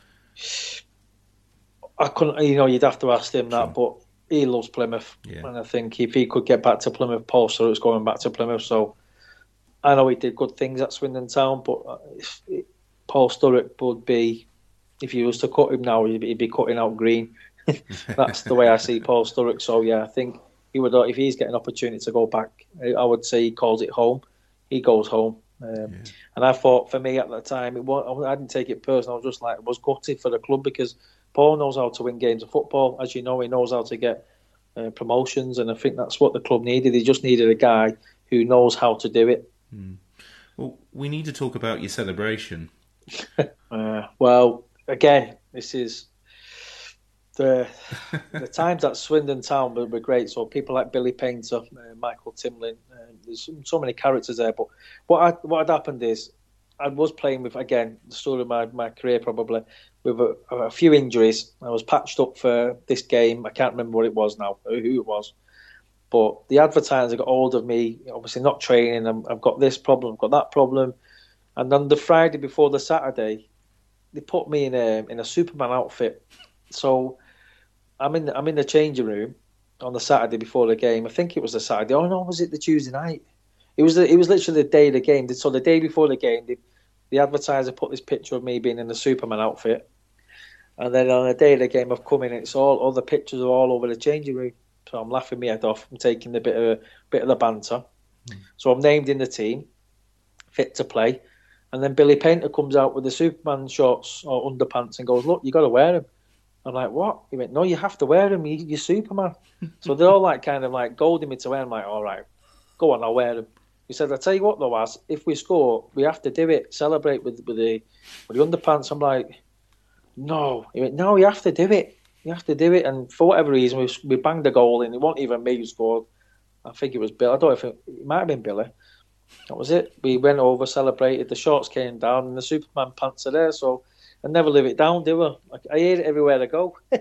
I couldn't, you know, you'd have to ask him that, but he loves Plymouth, yeah. and I think if he could get back to Plymouth, Paul Sturrock's going back to Plymouth. So I know he did good things at Swindon Town, but uh, Paul Sturrock would be if you was to cut him now, he'd be cutting out green. That's the way I see Paul Sturrock. So yeah, I think he would if he's getting an opportunity to go back. I would say he calls it home. He goes home. Um, yeah. And I thought for me at the time, it was, I didn't take it personal. I was just like, was gutted for the club because Paul knows how to win games of football. As you know, he knows how to get uh, promotions, and I think that's what the club needed. He just needed a guy who knows how to do it. Mm. Well, we need to talk about your celebration. uh, well, again, this is the the times at Swindon Town were, were, great. So people like Billy Paynter, uh, Michael Timlin, uh, there's so many characters there. But what I, what had happened is I was playing with again the story of my, my career probably with a, a, few injuries. I was patched up for this game. I can't remember what it was now, who it was. But the advertiser got hold of me, obviously not training. i have got this problem, I've got that problem. And on the Friday before the Saturday, they put me in a in a Superman outfit. So I'm in the, I'm in the changing room on the Saturday before the game. I think it was the Saturday. Oh no, was it the Tuesday night? It was the, it was literally the day of the game. So the day before the game, the, the advertiser put this picture of me being in the Superman outfit, and then on the day of the game, I've come in. It's all all the pictures are all over the changing room. So I'm laughing my head off. I'm taking a bit of a bit of the banter. Mm. So I'm named in the team, fit to play. And then Billy Paynter comes out with the Superman shorts or underpants and goes, "Look, you got to wear them." I'm like, "What?" He went, "No, you have to wear them. You, are Superman." so they're all like kind of like golding me to wear. Them. I'm like, "All right, go on, I'll wear them." He said, "I tell you what, though, as if we score, we have to do it. Celebrate with with the with the underpants." I'm like, "No, he went, no, you have to do it. You have to do it." And for whatever reason, we we banged a goal in. It wasn't even me who scored. I think it was Bill. I don't know if it, it might have been Billy. That was it. We went over, celebrated. The shorts came down, and the Superman pants are there. So I never live it down, do I? I hear it everywhere I go.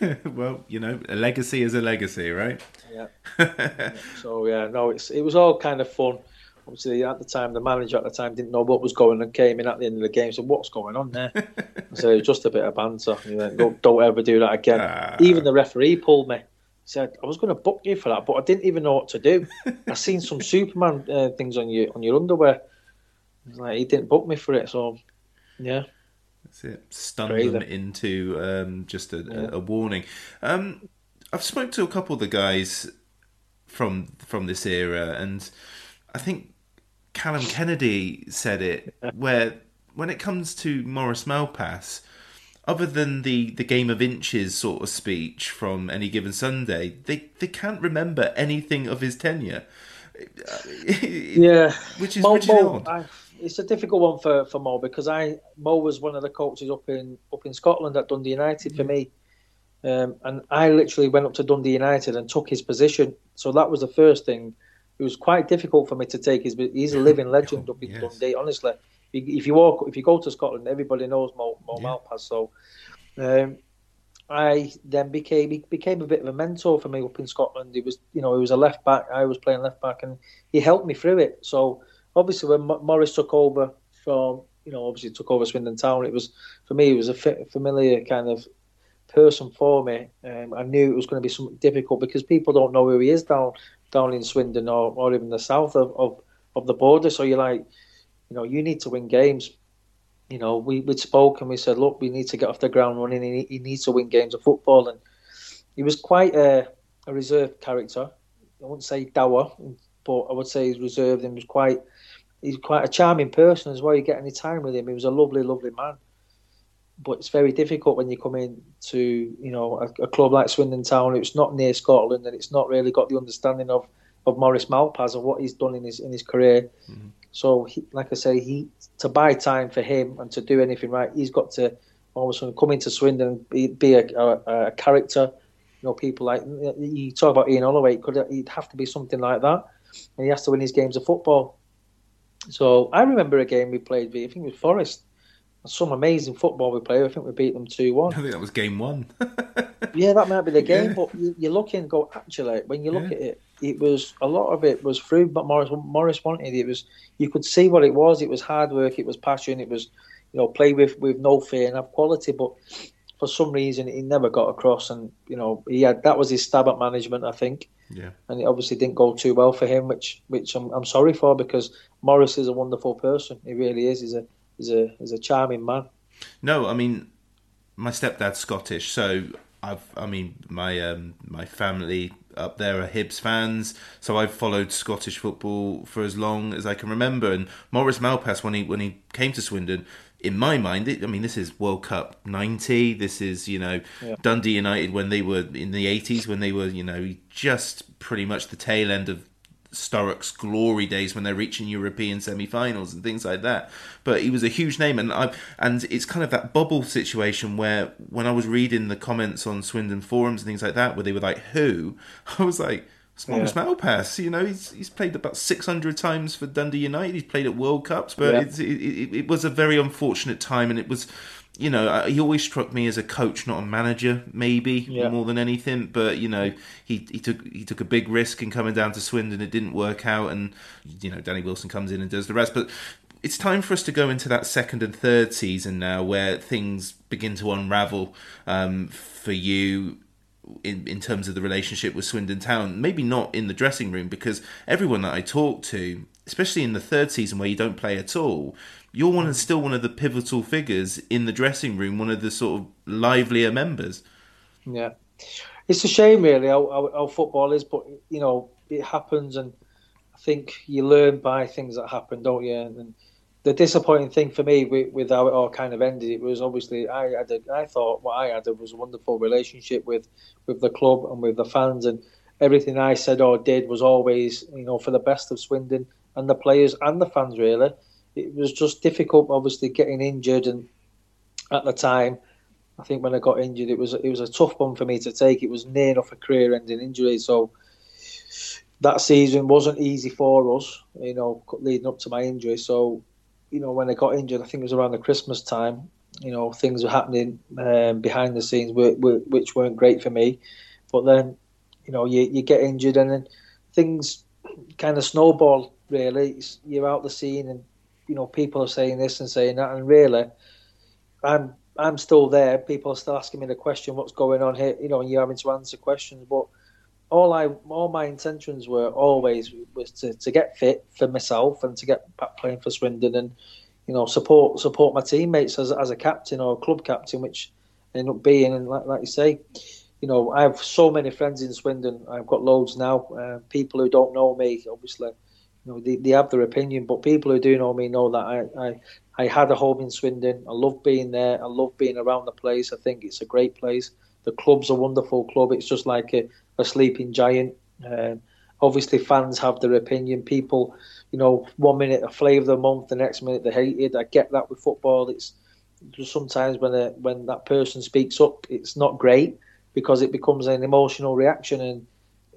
well, you know, a legacy is a legacy, right? Yeah. So yeah, no, it's it was all kind of fun. Obviously, at the time, the manager at the time didn't know what was going and came in at the end of the game. So what's going on there? so it was just a bit of banter. He went, don't, don't ever do that again. Ah. Even the referee pulled me. He said I was going to book you for that, but I didn't even know what to do. I seen some Superman uh, things on your on your underwear. He like he didn't book me for it, so yeah. That's it. Stun Crazy. them into um, just a, Yeah. a, a warning. Um, I've spoke to a couple of the guys from from this era, and I think Callum Kennedy said it where when it comes to Maurice Malpas, other than the, the game of inches sort of speech from any given Sunday, they, they can't remember anything of his tenure. Yeah, which is Mo, which is Mo. I, it's a difficult one for, for Mo because I Mo was one of the coaches up in up in Scotland at Dundee United for me, um, and I literally went up to Dundee United and took his position. So that was the first thing. It was quite difficult for me to take his. He's a living legend up in Yes. Dundee. Honestly, if you walk, if you go to Scotland, everybody knows Mo, Mo Malpas. So, um, I then became he became a bit of a mentor for me up in Scotland. He was, you know, he was a left back. I was playing left back, and he helped me through it. So obviously, when Mo- Maurice took over from, you know, obviously took over Swindon Town, it was for me, it was a familiar kind of person for me. Um, I knew it was going to be something difficult because people don't know who he is down down in Swindon or, or even the south of, of, of the border. So you're like, you know, you need to win games. You know, we we spoke and we said, look, we need to get off the ground running. He, he needs to win games of football, and he was quite a, a reserved character. I wouldn't say dour, but I would say he's reserved and was quite. He's quite a charming person as well. You get any time with him. He was a lovely, lovely man. But it's very difficult when you come in to you know a, a club like Swindon Town. It's not near Scotland, and it's not really got the understanding of, of Maurice Malpas and what he's done in his in his career. Mm-hmm. So, he, like I say, he to buy time for him and to do anything right, he's got to almost come into Swindon and be, be a, a, a character. You know, people like you talk about Ian Holloway. It could he'd have to be something like that, and he has to win his games of football. So I remember a game we played. I think it was Forest. Some amazing football we played. I think we beat them two one. I think that was game one. Yeah, that might be the game, Yeah. but you, you look and go, actually, when you look at it, it was a lot of it was through but Maurice Maurice wanted it was you could see what it was. It was hard work, it was passion, it was you know, play with, with no fear and have quality, but for some reason he never got across and you know, he had that was his stab at management I think. Yeah. And it obviously didn't go too well for him, which which I'm, I'm sorry for because Maurice is a wonderful person. He really is. He's a he's a he's a charming man. No, I mean, my stepdad's Scottish, so I've, I mean, my um, my family up there are Hibs fans, so I've followed Scottish football for as long as I can remember. And Maurice Malpas, when he when he came to Swindon, in my mind, it, I mean, this is World Cup '90. This is you know Yeah. Dundee United when they were in the '80s, when they were you know just pretty much the tail end of Sturrock's glory days when they're reaching European semi-finals and things like that. But he was a huge name, and I and it's kind of that bubble situation where when I was reading the comments on Swindon forums and things like that, where they were like, "Who?" I was like. It's Yeah. Malpas, you know, he's he's played about six hundred times for Dundee United. He's played at World Cups, but Yeah. it's, it, it, it was a very unfortunate time, and it was, you know, he always struck me as a coach, not a manager, maybe Yeah. more than anything. But you know, he he took he took a big risk in coming down to Swindon. It didn't work out, and you know, Danny Wilson comes in and does the rest. But it's time for us to go into that second and third season now, where things begin to unravel um, for you in in terms of the relationship with Swindon Town. Maybe not in the dressing room because everyone that I talk to, especially in the third season where you don't play at all, you're one of mm. still one of the pivotal figures in the dressing room, one of the sort of livelier members. Yeah, it's a shame, really, how, how, how football is, but you know it happens, and I think you learn by things that happen, don't you? And the disappointing thing for me with, with how it all kind of ended, it was obviously I had, a, I thought what I had was a wonderful relationship with with the club and with the fans, and everything I said or did was always, you know, for the best of Swindon and the players and the fans. Really, it was just difficult. Obviously, getting injured, and at the time, I think when I got injured, it was it was a tough one for me to take. It was near enough a career-ending injury, so that season wasn't easy for us. You know, leading up to my injury. So, you know, when I got injured, I think it was around the Christmas time. You know, things were happening um, behind the scenes which weren't great for me. But then you know, you, you get injured and then things kind of snowball. Really, you're out the scene, and you know people are saying this and saying that, and really, I'm I'm still there. People are still asking me the question, "What's going on here?" You know, and you're having to answer questions. But all I, all my intentions were always was to, to get fit for myself and to get back playing for Swindon and you know support support my teammates as as a captain or a club captain, which I end up being. And like, like you say, you know, I have so many friends in Swindon. I've got loads now. Uh, people who don't know me, obviously, you know, they, they have their opinion. But people who do know me know that I, I, I had a home in Swindon. I love being there. I love being around the place. I think it's a great place. The club's a wonderful club. It's just like a, a sleeping giant. Um, obviously, fans have their opinion. People, you know, one minute a flavour of the month, the next minute they hate it. I get that with football. It's just sometimes when when that person speaks up, it's not great because it becomes an emotional reaction, and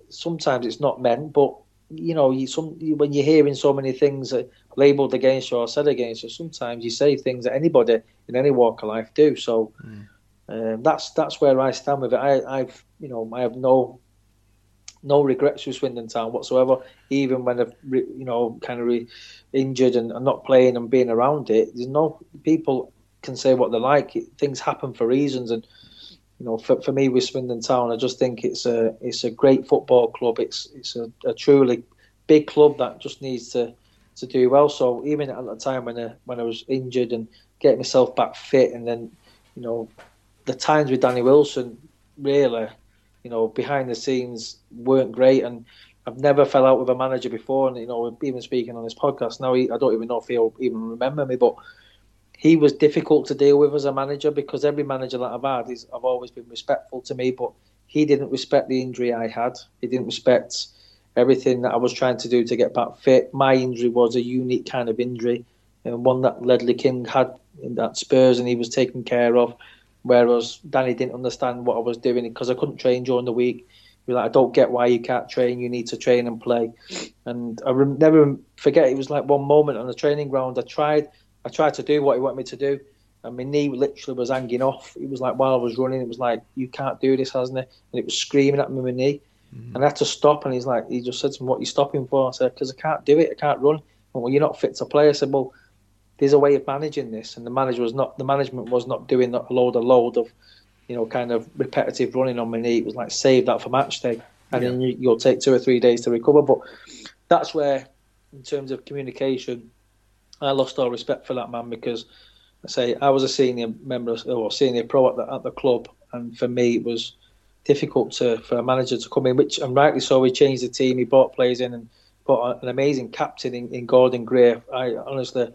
sometimes it's not meant. But you know, you some when you're hearing so many things labelled against you or said against you, sometimes you say things that anybody in any walk of life do. So mm. um, that's that's where I stand with it. I, I've you know I have no no regrets with Swindon Town whatsoever. Even when I've you know kind of re- injured and, and not playing and being around it, there's no people can say what they like. Things happen for reasons, and you know, for, for me with Swindon Town, I just think it's a it's a great football club. It's it's a, a truly big club that just needs to to do well. So even at the time when I when I was injured and getting myself back fit, and then you know the times with Danny Wilson really, you know, behind the scenes weren't great, and I've never fell out with a manager before. And you know, even speaking on this podcast now, I don't even know if he'll even remember me, but he was difficult to deal with as a manager because every manager that I've had is I've always been respectful to me, but he didn't respect the injury I had. He didn't respect everything that I was trying to do to get back fit. My injury was a unique kind of injury, and one that Ledley King had that Spurs, and he was taken care of. Whereas Danny didn't understand what I was doing because I couldn't train during the week. He was like, I don't get why you can't train. You need to train and play. And I never forget. It was like one moment on the training ground. I tried I tried to do what he wanted me to do, and my knee literally was hanging off. It was like while I was running, it was like, "You can't do this, hasn't it?" And it was screaming at me, my knee, mm-hmm. and I had to stop. And he's like, he just said to me, "What are you stopping for?" I said, "Because I can't do it. I can't run." Well, you're not fit to play. I said, "Well, there's a way of managing this," and the manager was not. The management was not doing a load, a load of, you know, kind of repetitive running on my knee. It was like save that for match day, and yeah. then you, you'll take two or three days to recover. But that's where, in terms of communication I lost all respect for that man because I say I was a senior member or senior pro at the, at the club, and for me it was difficult to for a manager to come in, which and rightly so. He changed the team, he brought players in, and put an amazing captain in, in Gordon Greer. I honestly,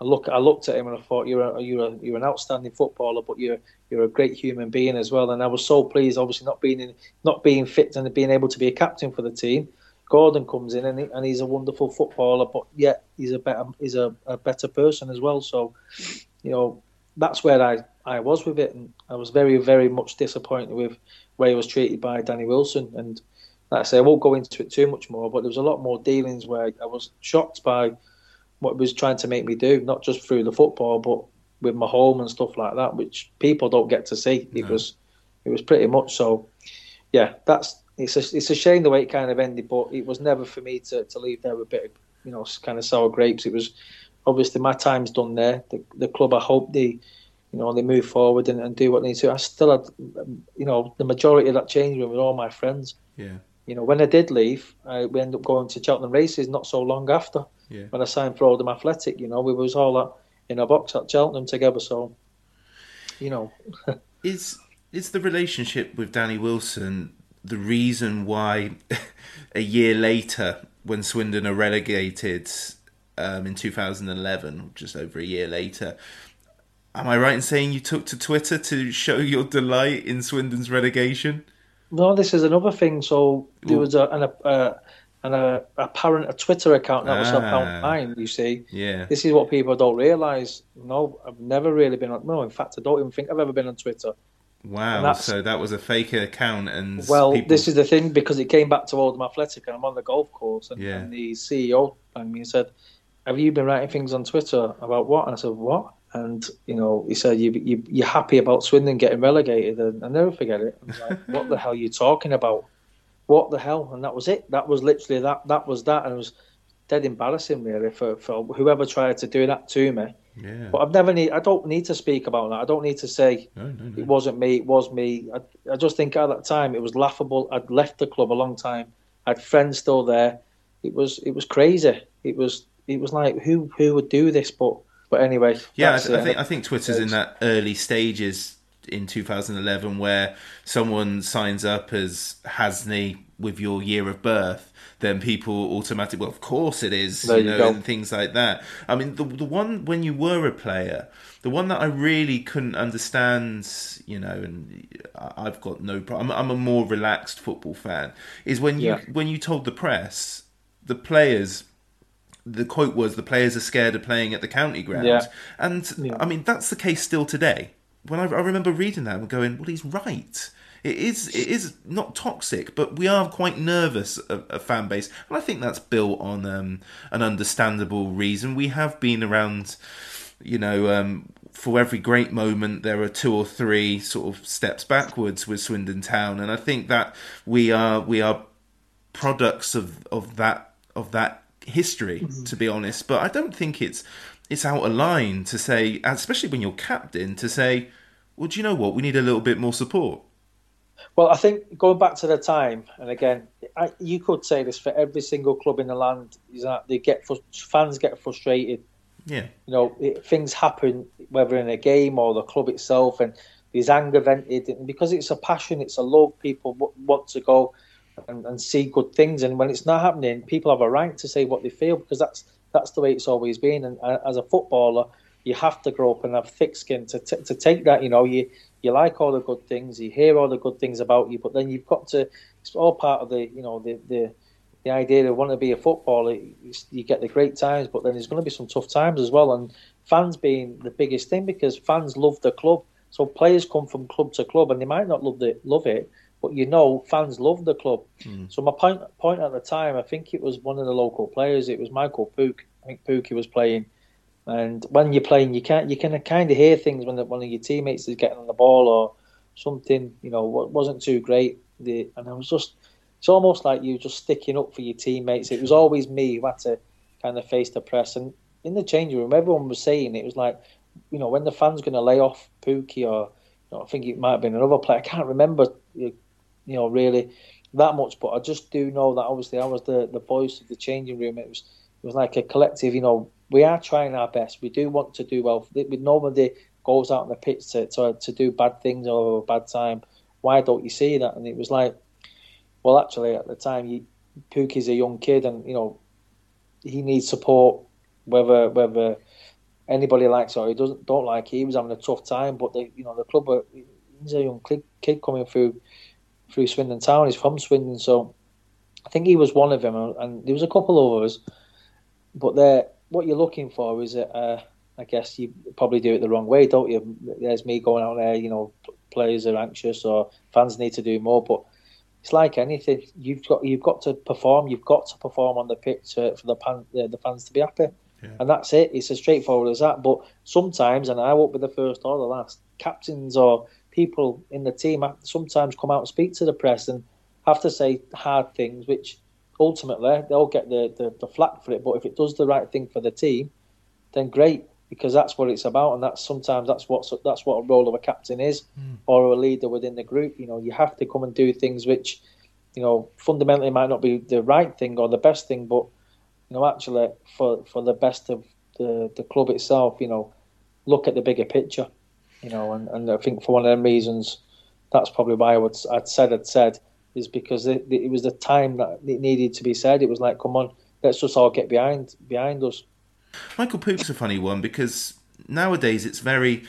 I look, I looked at him and I thought you're a, you're a, you're an outstanding footballer, but you're you're a great human being as well. And I was so pleased, obviously not being in, not being fit and being able to be a captain for the team. Gordon comes in and, he, and he's a wonderful footballer, but yet he's a better he's a, a better person as well. So, you know, that's where I, I was with it, and I was very very much disappointed with where he was treated by Danny Wilson. And like I say, I won't go into it too much more, but there was a lot more dealings where I was shocked by what he was trying to make me do, not just through the football, but with my home and stuff like that, which people don't get to see. It no. was it was pretty much so. Yeah, that's it's a, it's a shame the way it kind of ended, but it was never for me to, to leave there with a bit of, you know, kind of sour grapes. It was obviously my time's done there. The, the club, I hope they, you know, they move forward and, and do what they need to. I still had, you know, the majority of that change room with all my friends. Yeah. You know, when I did leave, I, we ended up going to Cheltenham Races not so long after. Yeah. When I signed for Oldham Athletic, you know, we was all at, in a box at Cheltenham together. So, you know, is is the relationship with Danny Wilson the reason why a year later, when Swindon are relegated um, in 2011, just over a year later, am I right in saying you took to Twitter to show your delight in Swindon's relegation? No, this is another thing. So there was a, an, a, an a, apparent a Twitter account that was Ah. about mine. You see, Yeah. this is what people don't realise. No, I've never really been on. No, in fact, I don't even think I've ever been on Twitter. Wow. So that was a fake account, and Well, people... this is the thing because it came back to Oldham Athletic and I'm on the golf course and, Yeah. and the CEO rang me and said, "Have you been writing things on Twitter about what?" And I said, "What?" And you know, he said, "You, you you're happy about Swindon getting relegated?" And I never forget it. Like, "What the hell are you talking about? What the hell?" And that was it. That was literally that. That was that, and it was dead embarrassing really for, for whoever tried to do that to me. Yeah. But I've never need. I don't need to speak about that. I don't need to say No, no, no. it wasn't me. It was me. I, I just think at that time it was laughable. I'd left the club a long time. I had friends still there. It was it was crazy. It was it was like who who would do this? But but anyway. Yeah, I, I think uh, I think Twitter's in that early stages in 2011 where someone signs up as Hasney with your year of birth, then people automatically, well, of course it is, There you you know, go. and things like that. I mean, the the one when you were a player, the one that I really couldn't understand, you know, and I've got no problem. I'm, I'm a more relaxed football fan. Is when you Yeah. when you told the press, the players the quote was the players are scared of playing at the county ground Yeah. and Yeah. i mean that's the case still today when I, I remember reading that and going well he's right it is it is not toxic but we are quite nervous a, a fan base. And i think that's built on um, an understandable reason. We have been around you know um, for every great moment there are two or three sort of steps backwards with swindon town. And i think that we are we are products of of that of that history to be honest. But i don't think it's it's out of line to say especially when you're captain to say well do you know what? We need a little bit more support Well, I think going back to the time, and again, I, you could say this for every single club in the land is that they get fans get frustrated. yeah You know, it, things happen whether in a game or the club itself, and there's anger vented, and because it's a passion, it's a love. People w- want to go and, and see good things, and when it's not happening, people have a right to say what they feel because that's that's the way it's always been. And uh, as a footballer, you have to grow up and have thick skin to t- to take that. You know, you you like all the good things, you hear all the good things about you, but then you've got to. It's all part of the you know the the the idea of wanting to be a footballer. You get the great times, but then there's going to be some tough times as well. And fans being the biggest thing because fans love the club. So players come from club to club, and they might not love the love it, but you know fans love the club. Hmm. So my point point at the time, I think it was one of the local players. It was Michael Pook. I think Pookie was playing, and when you're playing, you can't you can kind of hear things when the, one of your teammates is getting on the ball or something. You know, what wasn't too great. The, and I was just, it's almost like you're just sticking up for your teammates. It was always me who had to kind of face the press. And in the changing room, everyone was saying it was like, you know, when the fans going to lay off Pookie or, you know, I think it might have been another player. I can't remember, you know, really that much, but I just do know that obviously I was the, the voice of the changing room. It was it was like a collective, you know, we are trying our best. We do want to do well. Nobody goes out on the pitch to, to, to do bad things or a bad time. Why don't you see that? And it was like, well, actually, at the time, you, Pookie's a young kid, and you know, he needs support. Whether whether anybody likes or he doesn't don't like he was having a tough time. But the you know the club, were- he's a young kid, coming through through Swindon Town. He's from Swindon, so I think he was one of them, and, there was a couple of others. But they're, what you're looking for is, uh, I guess you probably do it the wrong way, don't you? There's me going out there, you know, players are anxious or fans need to do more, but it's like anything. You've got you've got to perform. You've got to perform on the pitch uh, for the pan, the, the fans to be happy, and that's it. It's as straightforward as that. But sometimes, and I won't be the first or the last, captains or people in the team sometimes come out and speak to the press and have to say hard things, which ultimately they'll get the, the, the flack for it. But if it does the right thing for the team, then great, because that's what it's about, and that's sometimes that's what that's what a role of a captain is, hmm. or a leader within the group. You know, you have to come and do things which, you know, fundamentally might not be the right thing or the best thing, but you know, actually for for the best of the the club itself, you know, look at the bigger picture. You know, and, and I think for one of them reasons, that's probably why I would I'd said I'd said is because it, it was the time that it needed to be said. It was like, come on, let's just all get behind behind us. Michael Pook's a funny one because nowadays it's very,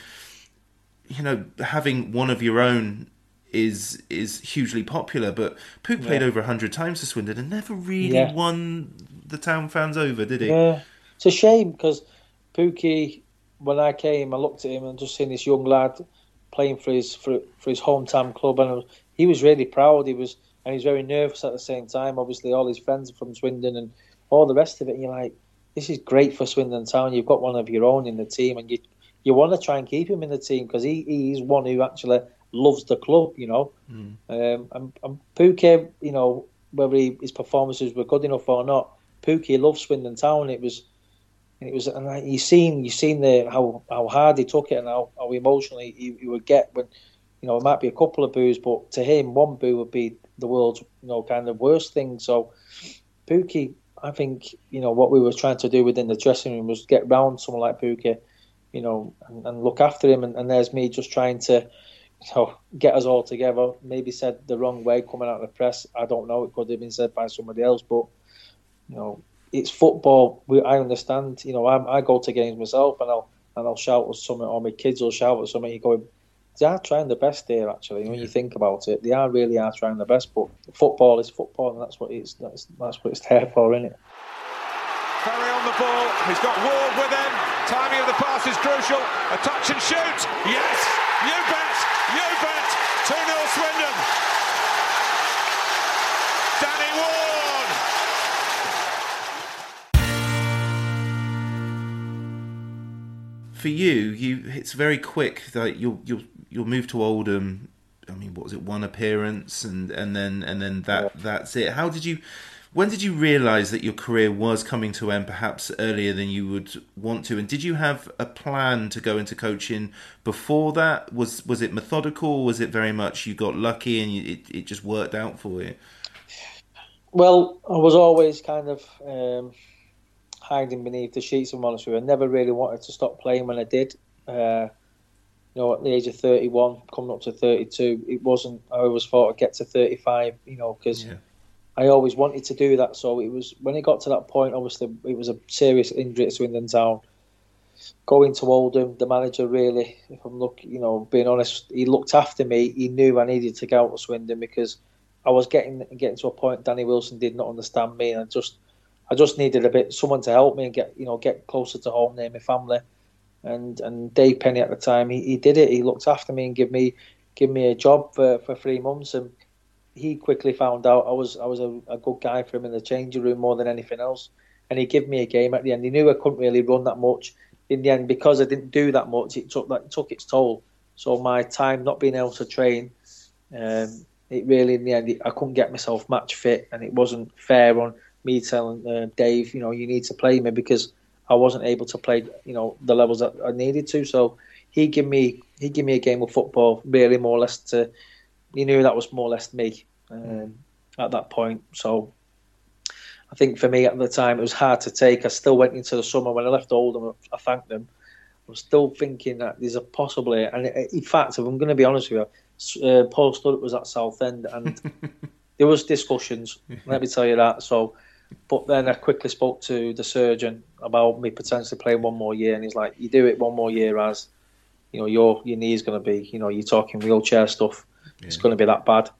you know, having one of your own is is hugely popular. But Pook played Yeah. over hundred times for Swindon and never really Yeah. won the town fans over, did he? Yeah, it's a shame because Pookie, when I came, I looked at him and just seen this young lad playing for his for, for his hometown club, and he was really proud. He was, and he's very nervous at the same time. Obviously, all his friends are from Swindon and all the rest of it. And you're like, this is great for Swindon Town. You've got one of your own in the team, and you you want to try and keep him in the team because he he's one who actually loves the club. You know, um, and, and Pookie, you know, whether he, his performances were good enough or not, Pookie loved Swindon Town. It was, and it was, and you seen you seen the how how hard he took it and how, how emotionally he, he would get when, you know, it might be a couple of boos, but to him, one boo would be the world's you know kind of worst thing. So, Pookie, I think you know what we were trying to do within the dressing room was get round someone like Pookie, you know, and, and look after him. And, and there's me just trying to, you know, get us all together. Maybe said the wrong way coming out of the press. I don't know. It could have been said by somebody else, but you know, it's football. We, I understand. You know, I, I go to games myself, and I'll and I'll shout at something, or my kids will shout at something. You going, they are trying the best here. Actually, when you think about it, they are really are trying the best. But football is football, and that's what it's that's, that's what it's there for, isn't it? Ferry on the ball. He's got Ward with him. Timing of the pass is crucial. A touch and shoot. Yes, you bet. You bet. For you, you it's very quick. Like you'll you'll you'll move to Oldham. I mean, what was it? One appearance, and and then and then that that's it. How did you? When did you realise that your career was coming to an end, perhaps earlier than you would want to? And did you have a plan to go into coaching before that? Was was it methodical? Was it very much you got lucky and you, it it just worked out for you? Well, I was always kind of um, hiding beneath the sheets. I'm honest with you, I never really wanted to stop playing when I did. Uh, you know, at the age of 31, coming up to 32, it wasn't. I always thought I'd get to 35. You know, because Yeah. I always wanted to do that. So it was when it got to that point. Obviously, it was a serious injury at Swindon Town. Going to Oldham, the manager really, if I'm look, you know, being honest, he looked after me. He knew I needed to go out to Swindon because I was getting getting to a point. Danny Wilson did not understand me, and I just I just needed a bit someone to help me and get you know get closer to home near my family. And and Dave Penney at the time, he, he did it. He looked after me and give me give me a job for, for three months. And he quickly found out I was I was a, a good guy for him in the changing room more than anything else. And he gave me a game at the end. He knew I couldn't really run that much. In the end, because I didn't do that much, it took that took its toll. So my time not being able to train, um, it really in the end I couldn't get myself match fit, and it wasn't fair on me telling uh, Dave, you know, you need to play me because I wasn't able to play, you know, the levels that I needed to. So he gave me he gave me a game of football, really more or less to. He knew that was more or less me um, at that point. So I think for me at the time it was hard to take. I still went into the summer when I left Oldham. I thanked them. I was still thinking that there's a possibly, and in fact, if I'm going to be honest with you, uh, Paul Sturrock was at Southend, and there was discussions. Let me tell you that. So, but then I quickly spoke to the surgeon about me potentially playing one more year, and he's like, "You do it one more year, as you know, your your knee's going to be, you know, you're talking wheelchair stuff. It's going to be that bad."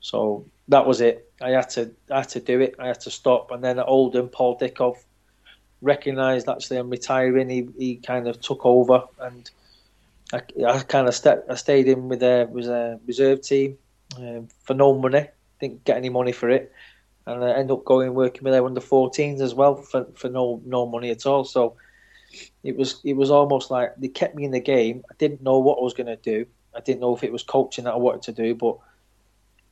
So that was it. I had to I had to do it. I had to stop, and then at Oldham, Paul Dickov recognised actually I'm retiring. He he kind of took over, and I, I kind of st- I stayed in with a with a reserve team um, for no money. Didn't get any money for it, and I end up going working with their under 14s as well for, for no no money at all. So it was it was almost like they kept me in the game. I didn't know what I was going to do. I didn't know if it was coaching that I wanted to do, but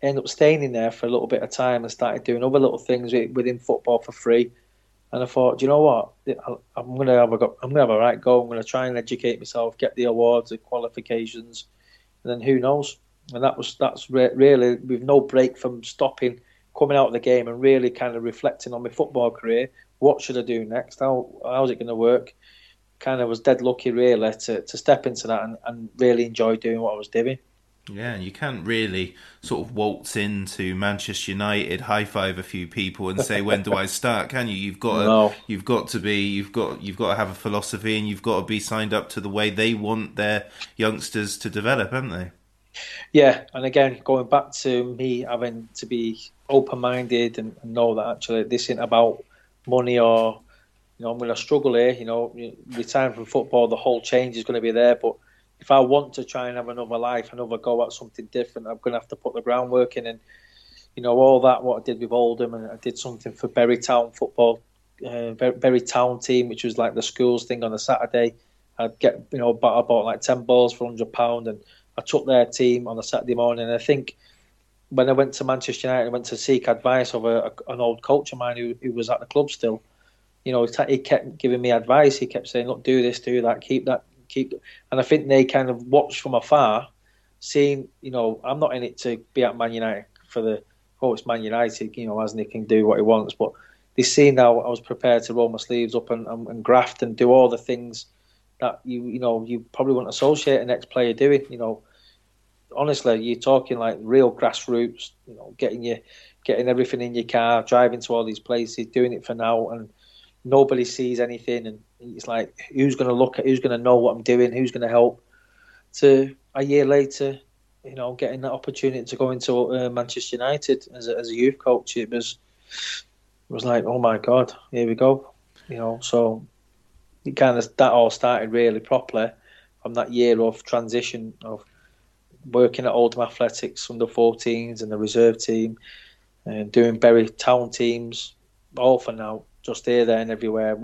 I ended up staying in there for a little bit of time and started doing other little things within football for free. And I thought, you know what? I'm gonna have a go. I'm gonna have a right go. I'm gonna try and educate myself, get the awards, the qualifications, and then who knows? And that was that's re- really with no break from stopping, coming out of the game and really kind of reflecting on my football career. What should I do next? How how's it going to work? Kind of was dead lucky really to, to step into that and, and really enjoy doing what I was doing. Yeah, and you can't really sort of waltz into Manchester United, high five a few people, and say, "When do I start?" Can you? You've got to, No. you've got to be, you've got, you've got to have a philosophy, and you've got to be signed up to the way they want their youngsters to develop, haven't they? Yeah, and again, going back to me having to be open-minded and, and know that actually this isn't about money or you know I'm going to struggle here. You know, retiring from football, the whole change is going to be there. But if I want to try and have another life, another go at something different, I'm going to have to put the groundwork in. And you know, all that what I did with Oldham, and I did something for Bury Town football, uh, Bury Town team, which was like the schools thing on a Saturday. I'd get you know, I bought like ten balls for hundred pound, and I took their team on a Saturday morning. And I think when I went to Manchester United, I went to seek advice of a, a, an old coach of mine who, who was at the club still. You know, he kept giving me advice. He kept saying, "Look, do this, do that, keep that, keep." And I think they kind of watched from afar, seeing, you know, I'm not in it to be at Man United for the oh, it's Man United, you know, as he can do what he wants, but they seen now I was prepared to roll my sleeves up and, and, and graft and do all the things that you you know you probably wouldn't associate an ex player doing. You know, honestly, you're talking like real grassroots. You know, getting you getting everything in your car, driving to all these places, doing it for now, and nobody sees anything. And it's like, who's going to look at? Who's going to know what I'm doing? Who's going to help? To a year later, you know, getting that opportunity to go into uh, Manchester United as a, as a youth coach, it was it was like, oh my god, here we go. You know, so it kind of that all started really properly from that year of transition of working at Oldham Athletics under 14s and the reserve team and doing Bury Town teams, all for now, just here, there, and everywhere.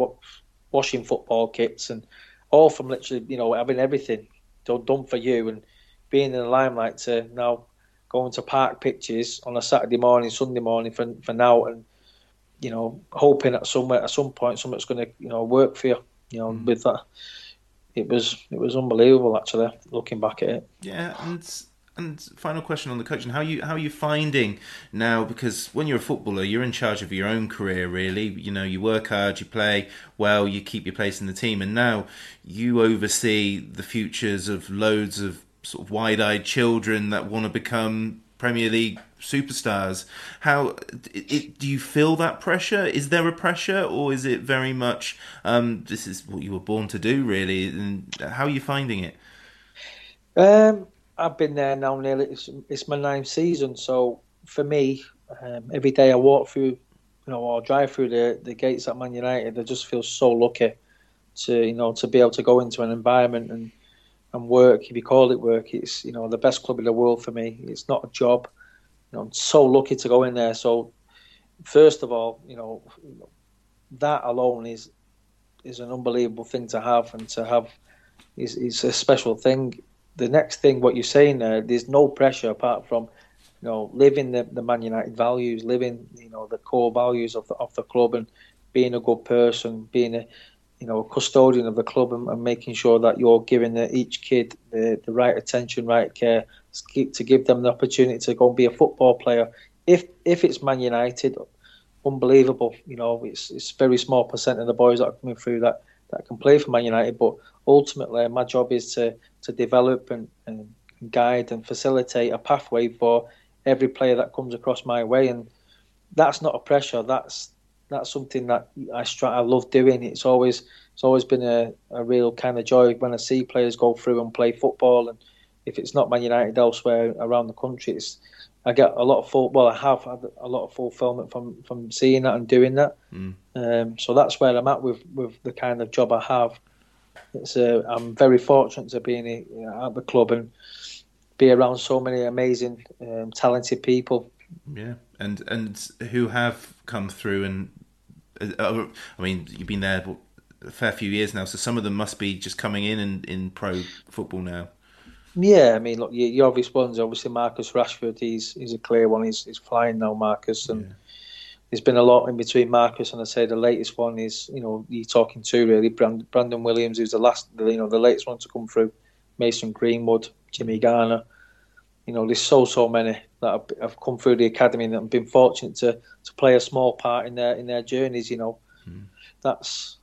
Washing football kits and all from literally, you know, having everything done, done for you and being in the limelight to now going to park pitches on a Saturday morning, Sunday morning for for now, and you know, hoping at somewhere at some point something's going to you know work for you. You know, mm. with that, it was it was unbelievable actually. Looking back at it. Yeah, and and final question on the coaching: how you how are you finding now? Because when you're a footballer, you're in charge of your own career. Really, you know, you work hard, you play well, you keep your place in the team, and now you oversee the futures of loads of sort of wide-eyed children that want to become Premier League superstars. How it, it, do you feel that pressure? Is there a pressure, or is it very much um, this is what you were born to do, really? And how are you finding it? Um, I've been there now nearly. It's, it's my ninth season, so for me, um, every day I walk through, you know, or drive through the the gates at Man United, I just feel so lucky to you know to be able to go into an environment and and work. If you call it work, it's you know the best club in the world for me. It's not a job you know, I'm so lucky to go in there. So, first of all, you know, that alone is is an unbelievable thing to have, and to have is is a special thing. The next thing, what you're saying there, there's no pressure apart from, you know, living the, the Man United values, living, you know, the core values of the of the club, and being a good person, being a you know, a custodian of the club and, and making sure that you're giving the, each kid the, the right attention, right care, to give them the opportunity to go and be a football player. If if it's Man United, unbelievable. You know, it's it's very small percent of the boys that are coming through that, that can play for Man United. But ultimately, my job is to to develop and, and guide and facilitate a pathway for every player that comes across my way, and that's not a pressure. That's that's something that I stri- I love doing. It's always it's always been a, a real kind of joy when I see players go through and play football and if it's not Man United elsewhere around the country, it's I get a lot of full. Well, I have had a lot of fulfilment from from seeing that and doing that. Mm. Um, so that's where I'm at with with the kind of job I have. It's a, uh, I'm very fortunate to be in, you know, at the club and be around so many amazing, um, talented people. Yeah, and and who have come through and Uh, uh, I mean you've been there a fair few years now, so some of them must be just coming in in, in pro football now. Yeah, I mean, look, your, your obvious ones, obviously Marcus Rashford. He's he's a clear one. He's he's flying now, Marcus, and yeah. there's been a lot in between Marcus and I say the latest one is you know you're talking to really Brandon Williams, who's the last you know the latest one to come through. Mason Greenwood, Jimmy Garner. You know, there's so so many that have, have come through the academy and have been fortunate to to play a small part in their in their journeys. You know, mm. that's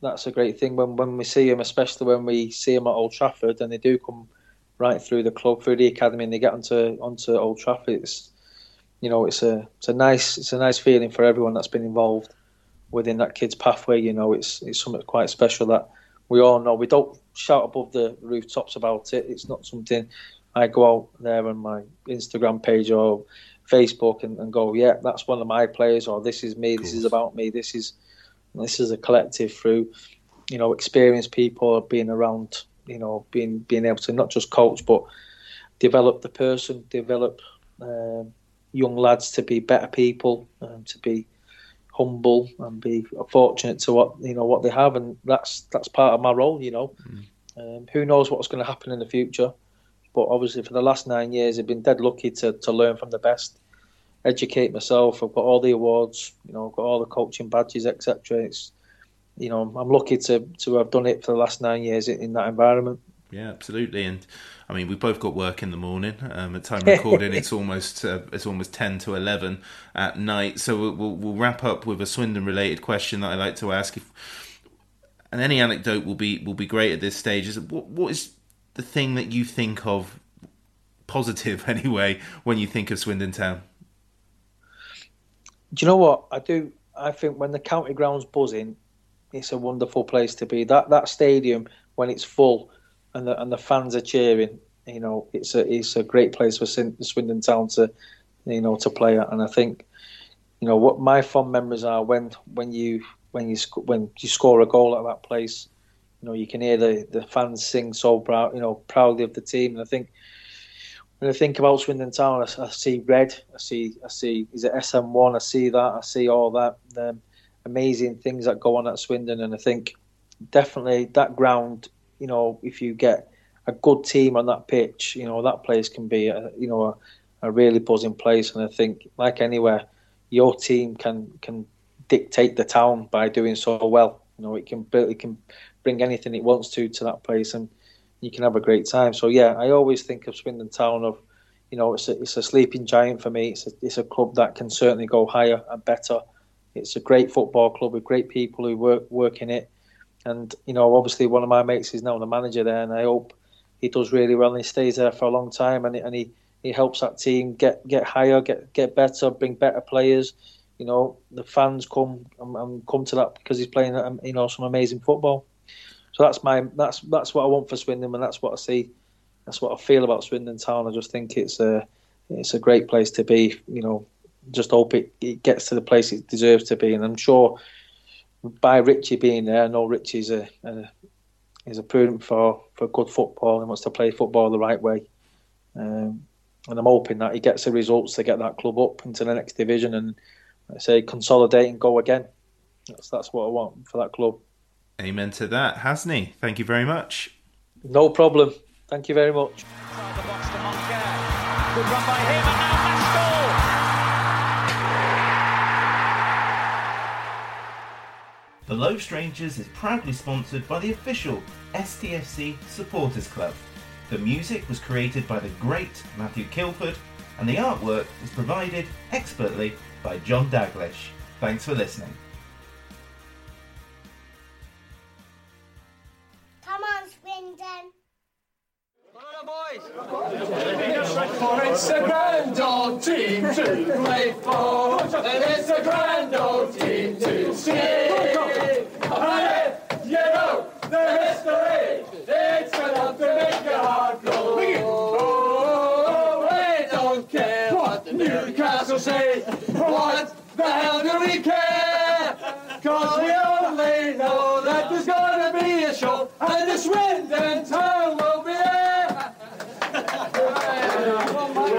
that's a great thing when when we see them, especially when we see them at Old Trafford and they do come right through the club, through the academy, and they get onto onto Old Trafford. It's you know, it's a it's a nice it's a nice feeling for everyone that's been involved within that kid's pathway. You know, it's it's something quite special that we all know. We don't shout above the rooftops about it. It's not something I go out there on my Instagram page or Facebook and, and go, yeah, that's one of my players, or this is me, this is about me, this is this is a collective through, you know, experienced people being around, you know, being being able to not just coach but develop the person, develop um, young lads to be better people, um, to be humble and be fortunate to what you know what they have, and that's that's part of my role. You know, mm. um, who knows what's going to happen in the future, but obviously for the last nine years, I've been dead lucky to to learn from the best, educate myself. I've got all the awards, you know, I've got all the coaching badges, etc. It's you know, I'm lucky to to have done it for the last nine years in, that environment. Yeah, absolutely, and I mean, we've both got work in the morning. Um, at time recording, it's almost uh, it's almost ten to eleven at night. So we'll, we'll, we'll wrap up with a Swindon related question that I like to ask. If, and any anecdote will be will be great at this stage. Is what what is the thing that you think of positive anyway when you think of Swindon Town? Do you know what I do? I think when the county ground's buzzing, it's a wonderful place to be. That that stadium when it's full and the and the fans are cheering. You know, it's a it's a great place for Swindon Town to, you know, to play at. And I think, you know, what my fond memories are when when you when you when you score a goal at that place. You know, you can hear the, the fans sing so proud, you know, proudly of the team. And I think when I think about Swindon Town, I, I see red. I see I see is it SM1? I see that. I see all that um, amazing things that go on at Swindon, and I think definitely that ground you know, if you get a good team on that pitch, you know, that place can be, a, you know, a, a really buzzing place. And I think, like anywhere, your team can can dictate the town by doing so well. You know, it can it can bring anything it wants to to that place, and you can have a great time. So yeah, I always think of Swindon Town of, you know, it's a, it's a sleeping giant for me. It's a, it's a club that can certainly go higher and better. It's a great football club with great people who work work in it. And you know, obviously, one of my mates is now the manager there, and I hope he does really well and he stays there for a long time, and, and he, he helps that team get get higher, get get better, bring better players. You know, the fans come and, come to that because he's playing, um, you know, some amazing football. So that's my that's that's what I want for Swindon, and that's what I see. That's what I feel about Swindon Town. I just think it's a it's a great place to be. You know, just hope it, it gets to the place it deserves to be, and I'm sure by Richie being there, I know Richie's a, a is a prudent for, for good football and wants to play football the right way. Um, and I'm hoping that he gets the results to get that club up into the next division and I say consolidate and go again. That's that's what I want for that club. Amen to that, Hasney. Thank you very much. No problem. Thank you very much. Good run by him The Low Strangers is proudly sponsored by the official STFC Supporters Club. The music was created by the great Matthew Kilford, and the artwork was provided expertly by John Daglish. Thanks for listening. For it's a grand old team to play for, and it's a grand old team to see. And if you know the history, it's enough to make your heart go. Oh, we don't care what the Newcastle say. What the hell do we care? Cause we only know that there's gonna be a show, and the Swindon town will be there.